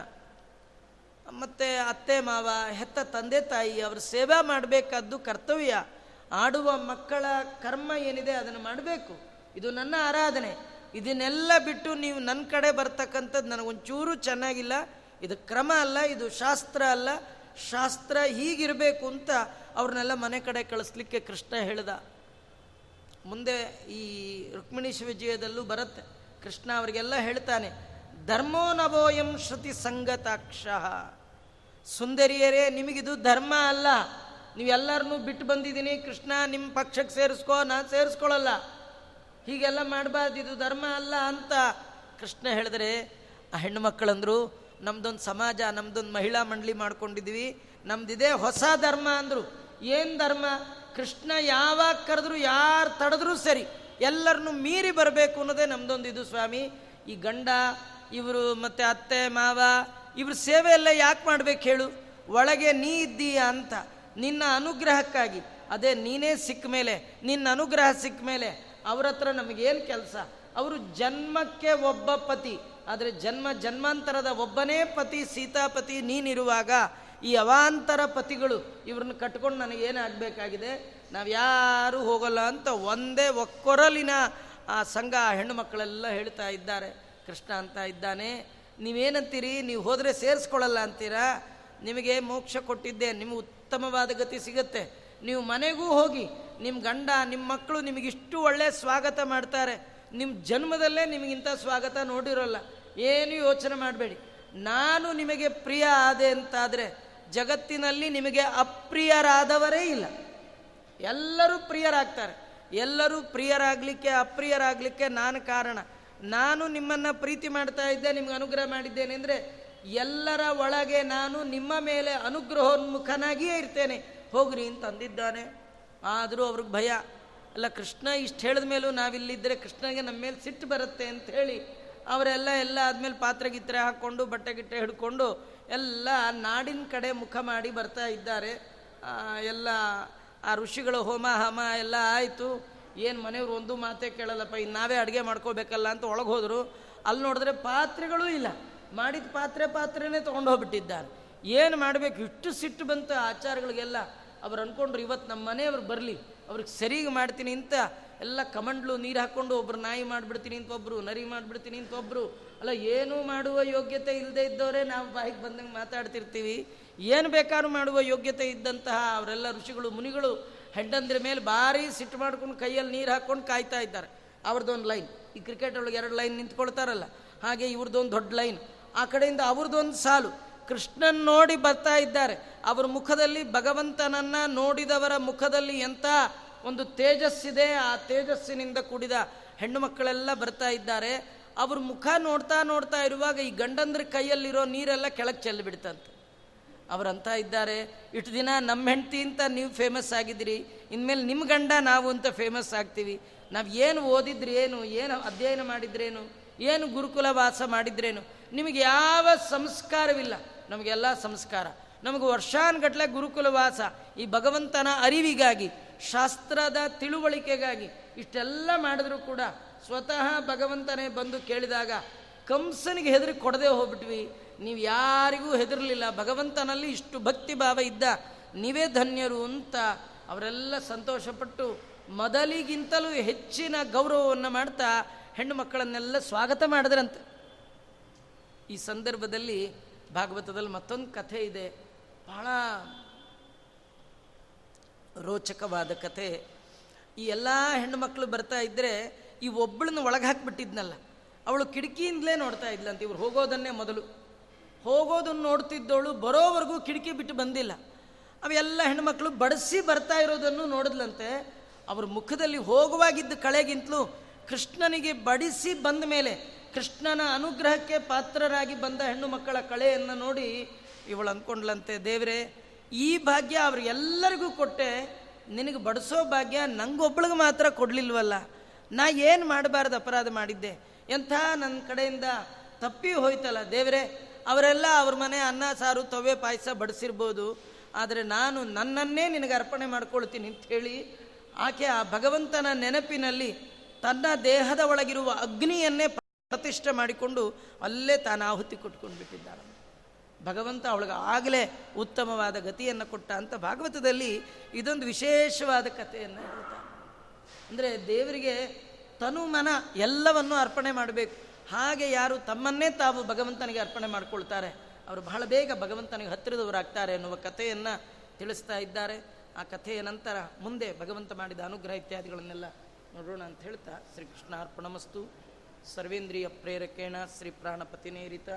ಮತ್ತು ಅತ್ತೆ ಮಾವ, ಹೆತ್ತ ತಂದೆ ತಾಯಿ, ಅವ್ರ ಸೇವಾ ಮಾಡಬೇಕಾದ್ದು ಕರ್ತವ್ಯ. ಆಡುವ ಮಕ್ಕಳ ಕರ್ಮ ಏನಿದೆ ಅದನ್ನು ಮಾಡಬೇಕು. ಇದು ನನ್ನ ಆರಾಧನೆ. ಇದನ್ನೆಲ್ಲ ಬಿಟ್ಟು ನೀವು ನನ್ನ ಕಡೆ ಬರ್ತಕ್ಕಂಥದ್ದು ನನಗೊಂಚೂರು ಚೆನ್ನಾಗಿಲ್ಲ. ಇದು ಕ್ರಮ ಅಲ್ಲ, ಇದು ಶಾಸ್ತ್ರ ಅಲ್ಲ. ಶಾಸ್ತ್ರ ಹೀಗಿರಬೇಕು ಅಂತ ಅವ್ರನ್ನೆಲ್ಲ ಮನೆ ಕಡೆ ಕಳಿಸ್ಲಿಕ್ಕೆ ಕೃಷ್ಣ ಹೇಳ್ದ. ಮುಂದೆ ಈ ರುಕ್ಮಿಣೀಶ ವಿಜಯದಲ್ಲೂ ಬರುತ್ತೆ. ಕೃಷ್ಣ ಅವರಿಗೆಲ್ಲ ಹೇಳ್ತಾನೆ, ಧರ್ಮೋ ನವೋಯಂ ಶ್ರುತಿ ಸಂಗತಾಕ್ಷ. ಸುಂದರಿಯರೇ, ನಿಮಗಿದು ಧರ್ಮ ಅಲ್ಲ. ನೀವೆಲ್ಲರನ್ನೂ ಬಿಟ್ಟು ಬಂದಿದ್ದೀನಿ, ಕೃಷ್ಣ ನಿಮ್ಮ ಪಕ್ಷಕ್ಕೆ ಸೇರಿಸ್ಕೋ, ನಾನು ಸೇರಿಸ್ಕೊಳ್ಳಲ್ಲ ಹೀಗೆಲ್ಲ ಮಾಡಬಾರ್ದು, ಇದು ಧರ್ಮ ಅಲ್ಲ ಅಂತ ಕೃಷ್ಣ ಹೇಳಿದ್ರೆ, ಆ ಹೆಣ್ಣು ಮಕ್ಕಳಂದ್ರು ನಮ್ದೊಂದು ಸಮಾಜ, ನಮ್ದೊಂದು ಮಹಿಳಾ ಮಂಡಳಿ ಮಾಡ್ಕೊಂಡಿದ್ವಿ. ನಮ್ದಿದೆ ಹೊಸ ಧರ್ಮ ಅಂದರು. ಏನು ಧರ್ಮ? ಕೃಷ್ಣ ಯಾವಾಗ ಕರೆದ್ರು, ಯಾರು ತಡೆದ್ರೂ ಸರಿ. ಎಲ್ಲರನ್ನು ಮೀರಿ ಬರಬೇಕು ಅನ್ನೋದೇ ನಮ್ದೊಂದು ಇದು ಸ್ವಾಮಿ. ಈ ಗಂಡ, ಇವರು ಮತ್ತೆ ಅತ್ತೆ, ಮಾವ, ಇವ್ರ ಸೇವೆ ಎಲ್ಲ ಯಾಕೆ ಮಾಡ್ಬೇಕು ಹೇಳು? ಒಳಗೆ ನೀ ಇದ್ದೀಯ ಅಂತ. ನಿನ್ನ ಅನುಗ್ರಹಕ್ಕಾಗಿ. ಅದೇ ನೀನೇ ಸಿಕ್ಕ ಮೇಲೆ, ನಿನ್ನ ಅನುಗ್ರಹ ಸಿಕ್ಕ ಮೇಲೆ. ಅವ್ರ ಹತ್ರ ನಮಗೇನು ಕೆಲಸ? ಅವರು ಜನ್ಮಕ್ಕೆ ಒಬ್ಬ ಪತಿ. ಆದರೆ ಜನ್ಮ ಜನ್ಮಾಂತರದ ಒಬ್ಬನೇ ಪತಿ ಸೀತಾಪತಿ ನೀನಿರುವಾಗ ಈ ಅವಾಂತರ ಪತಿಗಳು ಇವ್ರನ್ನ ಕಟ್ಕೊಂಡು ನನಗೇನಾಗಬೇಕಾಗಿದೆ ನಾವು ಯಾರೂ ಹೋಗಲ್ಲ ಅಂತ ಒಂದೇ ಒಕ್ಕೊರಲಿನ ಆ ಸಂಘ ಹೆಣ್ಣು ಮಕ್ಕಳೆಲ್ಲ ಹೇಳ್ತಾ ಇದ್ದಾರೆ. ಕೃಷ್ಣ ಅಂತ ಇದ್ದಾನೆ. ನೀವೇನಂತೀರಿ? ನೀವು ಹೋದರೆ ಸೇರಿಸ್ಕೊಳ್ಳಲ್ಲ ಅಂತೀರಾ? ನಿಮಗೆ ಮೋಕ್ಷ ಕೊಟ್ಟಿದ್ದೆ ನಿಮಗೆ ಉತ್ತಮವಾದ ಗತಿ ಸಿಗುತ್ತೆ. ನೀವು ಮನೆಗೂ ಹೋಗಿ ನಿಮ್ಮ ಗಂಡ ನಿಮ್ಮ ಮಕ್ಕಳು ನಿಮಗಿಷ್ಟು ಒಳ್ಳೆಯ ಸ್ವಾಗತ ಮಾಡ್ತಾರೆ. ನಿಮ್ಮ ಜನ್ಮದಲ್ಲೇ ನಿಮಗಿಂಥ ಸ್ವಾಗತ ನೋಡಿರೋಲ್ಲ, ಏನು ಯೋಚನೆ ಮಾಡಬೇಡಿ. ನಾನು ನಿಮಗೆ ಪ್ರಿಯ ಆದೆ ಅಂತಾದರೆ, ಜಗತ್ತಿನಲ್ಲಿ ನಿಮಗೆ ಅಪ್ರಿಯರಾದವರೇ ಇಲ್ಲ. ಎಲ್ಲರೂ ಪ್ರಿಯರಾಗ್ತಾರೆ. ಎಲ್ಲರೂ ಪ್ರಿಯರಾಗಲಿಕ್ಕೆ, ಅಪ್ರಿಯರಾಗಲಿಕ್ಕೆ ನಾನು ಕಾರಣ. ನಾನು ನಿಮ್ಮನ್ನು ಪ್ರೀತಿ ಮಾಡ್ತಾ ಇದ್ದೆ, ನಿಮ್ಗೆ ಅನುಗ್ರಹ ಮಾಡಿದ್ದೇನೆ ಅಂದರೆ, ಎಲ್ಲರ ಒಳಗೆ ನಾನು ನಿಮ್ಮ ಮೇಲೆ ಅನುಗ್ರಹೋನ್ಮುಖನಾಗಿಯೇ ಇರ್ತೇನೆ. ಹೋಗ್ರಿ ಅಂತಂದಿದ್ದಾನೆ. ಆದರೂ ಅವ್ರಿಗೆ ಭಯ. ಅಲ್ಲ, ಕೃಷ್ಣ ಇಷ್ಟು ಹೇಳಿದ ಮೇಲೂ ನಾವಿಲ್ಲಿದ್ದರೆ ಕೃಷ್ಣಗೆ ನಮ್ಮ ಮೇಲೆ ಸಿಟ್ಟು ಬರುತ್ತೆ ಅಂತ ಹೇಳಿ ಅವರೆಲ್ಲ ಎಲ್ಲ ಆದಮೇಲೆ ಪಾತ್ರೆ ಗಿತ್ರೆ ಹಾಕ್ಕೊಂಡು, ಬಟ್ಟೆ ಗಿಟ್ಟೆ ಹಿಡ್ಕೊಂಡು ಎಲ್ಲ ನಾಡಿನ ಕಡೆ ಮುಖ ಮಾಡಿ ಬರ್ತಾ ಇದ್ದಾರೆ. ಎಲ್ಲ ಆ ಋಷಿಗಳ ಹೋಮ, ಹಮ ಎಲ್ಲ ಆಯಿತು. ಏನು ಮನೆಯವ್ರು ಒಂದು ಮಾತೇ ಕೇಳಲ್ಲಪ್ಪ ಇನ್ನು ನಾವೇ ಅಡುಗೆ ಮಾಡ್ಕೋಬೇಕಲ್ಲ ಅಂತ ಒಳಗೆ ಹೋದರು. ಅಲ್ಲಿ ನೋಡಿದ್ರೆ ಪಾತ್ರೆಗಳೂ ಇಲ್ಲ. ಮಾಡಿದ ಪಾತ್ರೆ ಪಾತ್ರೆನೇ ತೊಗೊಂಡು ಹೋಗ್ಬಿಟ್ಟಿದ್ದಾರೆ. ಏನು ಮಾಡಬೇಕು? ಇಷ್ಟು ಸಿಟ್ಟು ಬಂತು ಆಚಾರಗಳಿಗೆಲ್ಲ. ಅವ್ರು ಅಂದ್ಕೊಂಡ್ರು ಇವತ್ತು ನಮ್ಮ ಮನೆಯವ್ರು ಬರಲಿ, ಅವ್ರಿಗೆ ಸರಿಗೆ ಮಾಡ್ತೀನಿ ಅಂತ ಎಲ್ಲ ಕಮಂಡ್ಲು ನೀರು ಹಾಕ್ಕೊಂಡು ಒಬ್ರು ನಾಯಿ ಮಾಡಿಬಿಡ್ತೀನಿ ಅಂತ ಒಬ್ಬರು ನರಿ ಮಾಡಿಬಿಡ್ತೀನಿ ಅಂತ ಒಬ್ಬರು ಅಲ್ಲ ಏನೂ ಮಾಡುವ ಯೋಗ್ಯತೆ ಇಲ್ಲದೆ ಇದ್ದವರೇ ನಾವು ಬಾಯಿಗೆ ಬಂದಂಗೆ ಮಾತಾಡ್ತಿರ್ತೀವಿ. ಏನು ಬೇಕಾದ್ರೂ ಮಾಡುವ ಯೋಗ್ಯತೆ ಇದ್ದಂತಹ ಅವರೆಲ್ಲ ಋಷಿಗಳು, ಮುನಿಗಳು ಹೆಂಡಂದ್ರ ಮೇಲೆ ಭಾರಿ ಸಿಟ್ಟು ಮಾಡ್ಕೊಂಡು ಕೈಯಲ್ಲಿ ನೀರು ಹಾಕ್ಕೊಂಡು ಕಾಯ್ತಾ ಇದ್ದಾರೆ. ಅವ್ರದ್ದೊಂದು ಲೈನ್, ಈ ಕ್ರಿಕೆಟ್ ಒಳಗೆ ಎರಡು ಲೈನ್ ನಿಂತ್ಕೊಳ್ತಾರಲ್ಲ, ಹಾಗೆ ಇವ್ರದ್ದೊಂದು ದೊಡ್ಡ ಲೈನ್. ಆ ಕಡೆಯಿಂದ ಅವ್ರದ್ದೊಂದು ಸಾಲು, ಕೃಷ್ಣನ್ ನೋಡಿ ಬರ್ತಾ ಇದ್ದಾರೆ. ಅವರ ಮುಖದಲ್ಲಿ ಭಗವಂತನನ್ನ ನೋಡಿದವರ ಮುಖದಲ್ಲಿ ಎಂಥ ಒಂದು ತೇಜಸ್ಸಿದೆ, ಆ ತೇಜಸ್ಸಿನಿಂದ ಕೂಡಿದ ಹೆಣ್ಣು ಮಕ್ಕಳೆಲ್ಲ ಬರ್ತಾ ಇದ್ದಾರೆ. ಅವ್ರ ಮುಖ ನೋಡ್ತಾ ನೋಡ್ತಾ ಇರುವಾಗ ಈ ಗಂಡಂದ್ರ ಕೈಯಲ್ಲಿರೋ ನೀರೆಲ್ಲ ಕೆಳಗೆ ಚೆಲ್ಲಿಬಿಡ್ತಂತೆ ಅವರಂತ ಇದ್ದಾರೆ, ಇಷ್ಟು ದಿನ ನಮ್ಮ ಹೆಂಡತಿ ಅಂತ ನೀವು ಫೇಮಸ್ ಆಗಿದ್ದೀರಿ, ಇನ್ಮೇಲೆ ನಿಮ್ಮ ಗಂಡ ನಾವು ಅಂತ ಫೇಮಸ್ ಆಗ್ತೀವಿ. ನಾವು ಏನು ಓದಿದ್ರಿ ಏನು ಏನು ಅಧ್ಯಯನ ಮಾಡಿದ್ರೇನು, ಏನು ಗುರುಕುಲ ವಾಸ ಮಾಡಿದ್ರೇನು, ನಿಮಗೆ ಯಾವ ಸಂಸ್ಕಾರವಿಲ್ಲ. ನಮಗೆಲ್ಲ ಸಂಸ್ಕಾರ. ನಮಗೆ ಗುರುಕುಲ ವಾಸ ಈ ಭಗವಂತನ ಅರಿವಿಗಾಗಿ, ಶಾಸ್ತ್ರದ ತಿಳುವಳಿಕೆಗಾಗಿ ಇಷ್ಟೆಲ್ಲ ಮಾಡಿದ್ರು ಕೂಡ ಸ್ವತಃ ಭಗವಂತನೇ ಬಂದು ಕೇಳಿದಾಗ, ಕಂಸನಿಗೆ ಹೆದರಿ ಕೊಡದೆ ಹೋಗ್ಬಿಟ್ವಿ. ನೀವು ಯಾರಿಗೂ ಹೆದರಲಿಲ್ಲ. ಭಗವಂತನಲ್ಲಿ ಇಷ್ಟು ಭಕ್ತಿ ಭಾವ ಇದ್ದ ನೀವೇ ಧನ್ಯರು ಅಂತ ಅವರೆಲ್ಲ ಸಂತೋಷಪಟ್ಟು ಮೊದಲಿಗಿಂತಲೂ ಹೆಚ್ಚಿನ ಗೌರವವನ್ನು ಮಾಡ್ತಾ ಹೆಣ್ಣು ಮಕ್ಕಳನ್ನೆಲ್ಲ ಸ್ವಾಗತ ಮಾಡಿದ್ರಂತೆ. ಈ ಸಂದರ್ಭದಲ್ಲಿ ಭಾಗವತದಲ್ಲಿ ಮತ್ತೊಂದು ಕಥೆ ಇದೆ. ಬಹಳ ರೋಚಕವಾದ ಕಥೆ. ಈ ಎಲ್ಲ ಹೆಣ್ಣು ಮಕ್ಕಳು ಬರ್ತಾ ಇದ್ದರೆ ಈ ಒಬ್ಬಳನ್ನ ಒಳಗೆ ಹಾಕಿಬಿಟ್ಟಿದ್ನಲ್ಲ, ಅವಳು ಕಿಟಕಿಯಿಂದಲೇ ನೋಡ್ತಾ ಇದ್ಲಂತ. ಇವ್ರು ಹೋಗೋದನ್ನೇ ಮೊದಲು. ಹೋಗೋದನ್ನು ನೋಡ್ತಿದ್ದವಳು ಬರೋವರೆಗೂ ಕಿಟಕಿ ಬಿಟ್ಟು ಬಂದಿಲ್ಲ. ಅವೆಲ್ಲ ಹೆಣ್ಮಕ್ಳು ಬಡಿಸಿ ಬರ್ತಾ ಇರೋದನ್ನು ನೋಡಿದ್ಲಂತೆ. ಅವ್ರ ಮುಖದಲ್ಲಿ ಹೋಗುವಾಗಿದ್ದ ಕಳೆಗಿಂತಲೂ ಕೃಷ್ಣನಿಗೆ ಬಡಿಸಿ ಬಂದ ಮೇಲೆ, ಕೃಷ್ಣನ ಅನುಗ್ರಹಕ್ಕೆ ಪಾತ್ರರಾಗಿ ಬಂದ ಹೆಣ್ಣು ಮಕ್ಕಳ ಕಳೆಯನ್ನು ನೋಡಿ ಇವಳು ಅಂದ್ಕೊಂಡ್ಲಂತೆ ದೇವರೇ, ಈ ಭಾಗ್ಯ ಅವ್ರಿಗೆಲ್ಲರಿಗೂ ಕೊಟ್ಟೆ. ನಿನಗೆ ಬಡಿಸೋ ಭಾಗ್ಯ ನಂಗೊಬ್ಬಳಿಗೆ ಮಾತ್ರ ಕೊಡಲಿಲ್ವಲ್ಲ. ನಾ ಏನು ಮಾಡಬಾರ್ದು ಅಪರಾಧ ಮಾಡಿದ್ದೆ. ಎಂಥ ನನ್ನ ಕಡೆಯಿಂದ ತಪ್ಪಿ ಹೋಯ್ತಲ್ಲ, ದೇವರೇ. ಅವರೆಲ್ಲ ಅವ್ರ ಮನೆ ಅನ್ನ, ಸಾರು ತವೆ ಪಾಯಸ ಬಡಿಸಿರ್ಬೋದು. ಆದರೆ ನಾನು ನನ್ನನ್ನೇ ನಿನಗೆ ಅರ್ಪಣೆ ಮಾಡ್ಕೊಳ್ತೀನಿ ಅಂತ ಹೇಳಿ ಆಕೆ ಆ ಭಗವಂತನ ನೆನಪಿನಲ್ಲಿ ತನ್ನ ದೇಹದ ಒಳಗಿರುವ ಅಗ್ನಿಯನ್ನೇ ಪ್ರತಿಷ್ಠೆ ಮಾಡಿಕೊಂಡು ಅಲ್ಲೇ ತಾನು ಆಹುತಿ ಕೊಟ್ಕೊಂಡು ಬಿಟ್ಟಿದ್ದಾಳೆ ಭಗವಂತ ಅವಳಿಗೆ ಆಗಲೇ ಉತ್ತಮವಾದ ಗತಿಯನ್ನು ಕೊಟ್ಟ ಅಂತ ಭಾಗವತದಲ್ಲಿ ಇದೊಂದು ವಿಶೇಷವಾದ ಕಥೆಯನ್ನು ಹೇಳ್ತಾರೆ ಅಂದರೆ ದೇವರಿಗೆ ತನು ಮನ ಎಲ್ಲವನ್ನೂ ಅರ್ಪಣೆ ಮಾಡಬೇಕು. ಹಾಗೆ ಯಾರು ತಮ್ಮನ್ನೇ ತಾವು ಭಗವಂತನಿಗೆ ಅರ್ಪಣೆ ಮಾಡಿಕೊಳ್ತಾರೆ, ಅವರು ಬಹಳ ಬೇಗ ಭಗವಂತನಿಗೆ ಹತ್ತಿರದವರಾಗ್ತಾರೆ ಎನ್ನುವ ಕಥೆಯನ್ನು ತಿಳಿಸ್ತಾ ಇದ್ದಾರೆ. ಆ ಕಥೆಯ ನಂತರ ಮುಂದೆ ಭಗವಂತ ಮಾಡಿದ ಅನುಗ್ರಹ ಇತ್ಯಾದಿಗಳನ್ನೆಲ್ಲ ನೋಡೋಣ ಅಂತ ಹೇಳ್ತಾ ಶ್ರೀಕೃಷ್ಣ ಅರ್ಪಣಮಸ್ತು ಸರ್ವೇಂದ್ರಿಯ ಪ್ರೇರಕೇಣ ಶ್ರೀ ಪ್ರಾಣಪತಿನೇರಿತ.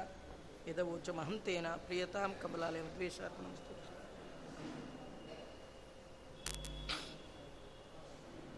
ಯದವೋಚ ಮಹಂತೇನ ಪ್ರಿಯತಾಂ ಕಮಲಾಲಯ ದ್ವೇಷಾರ್ಪಣಮಸ್ತು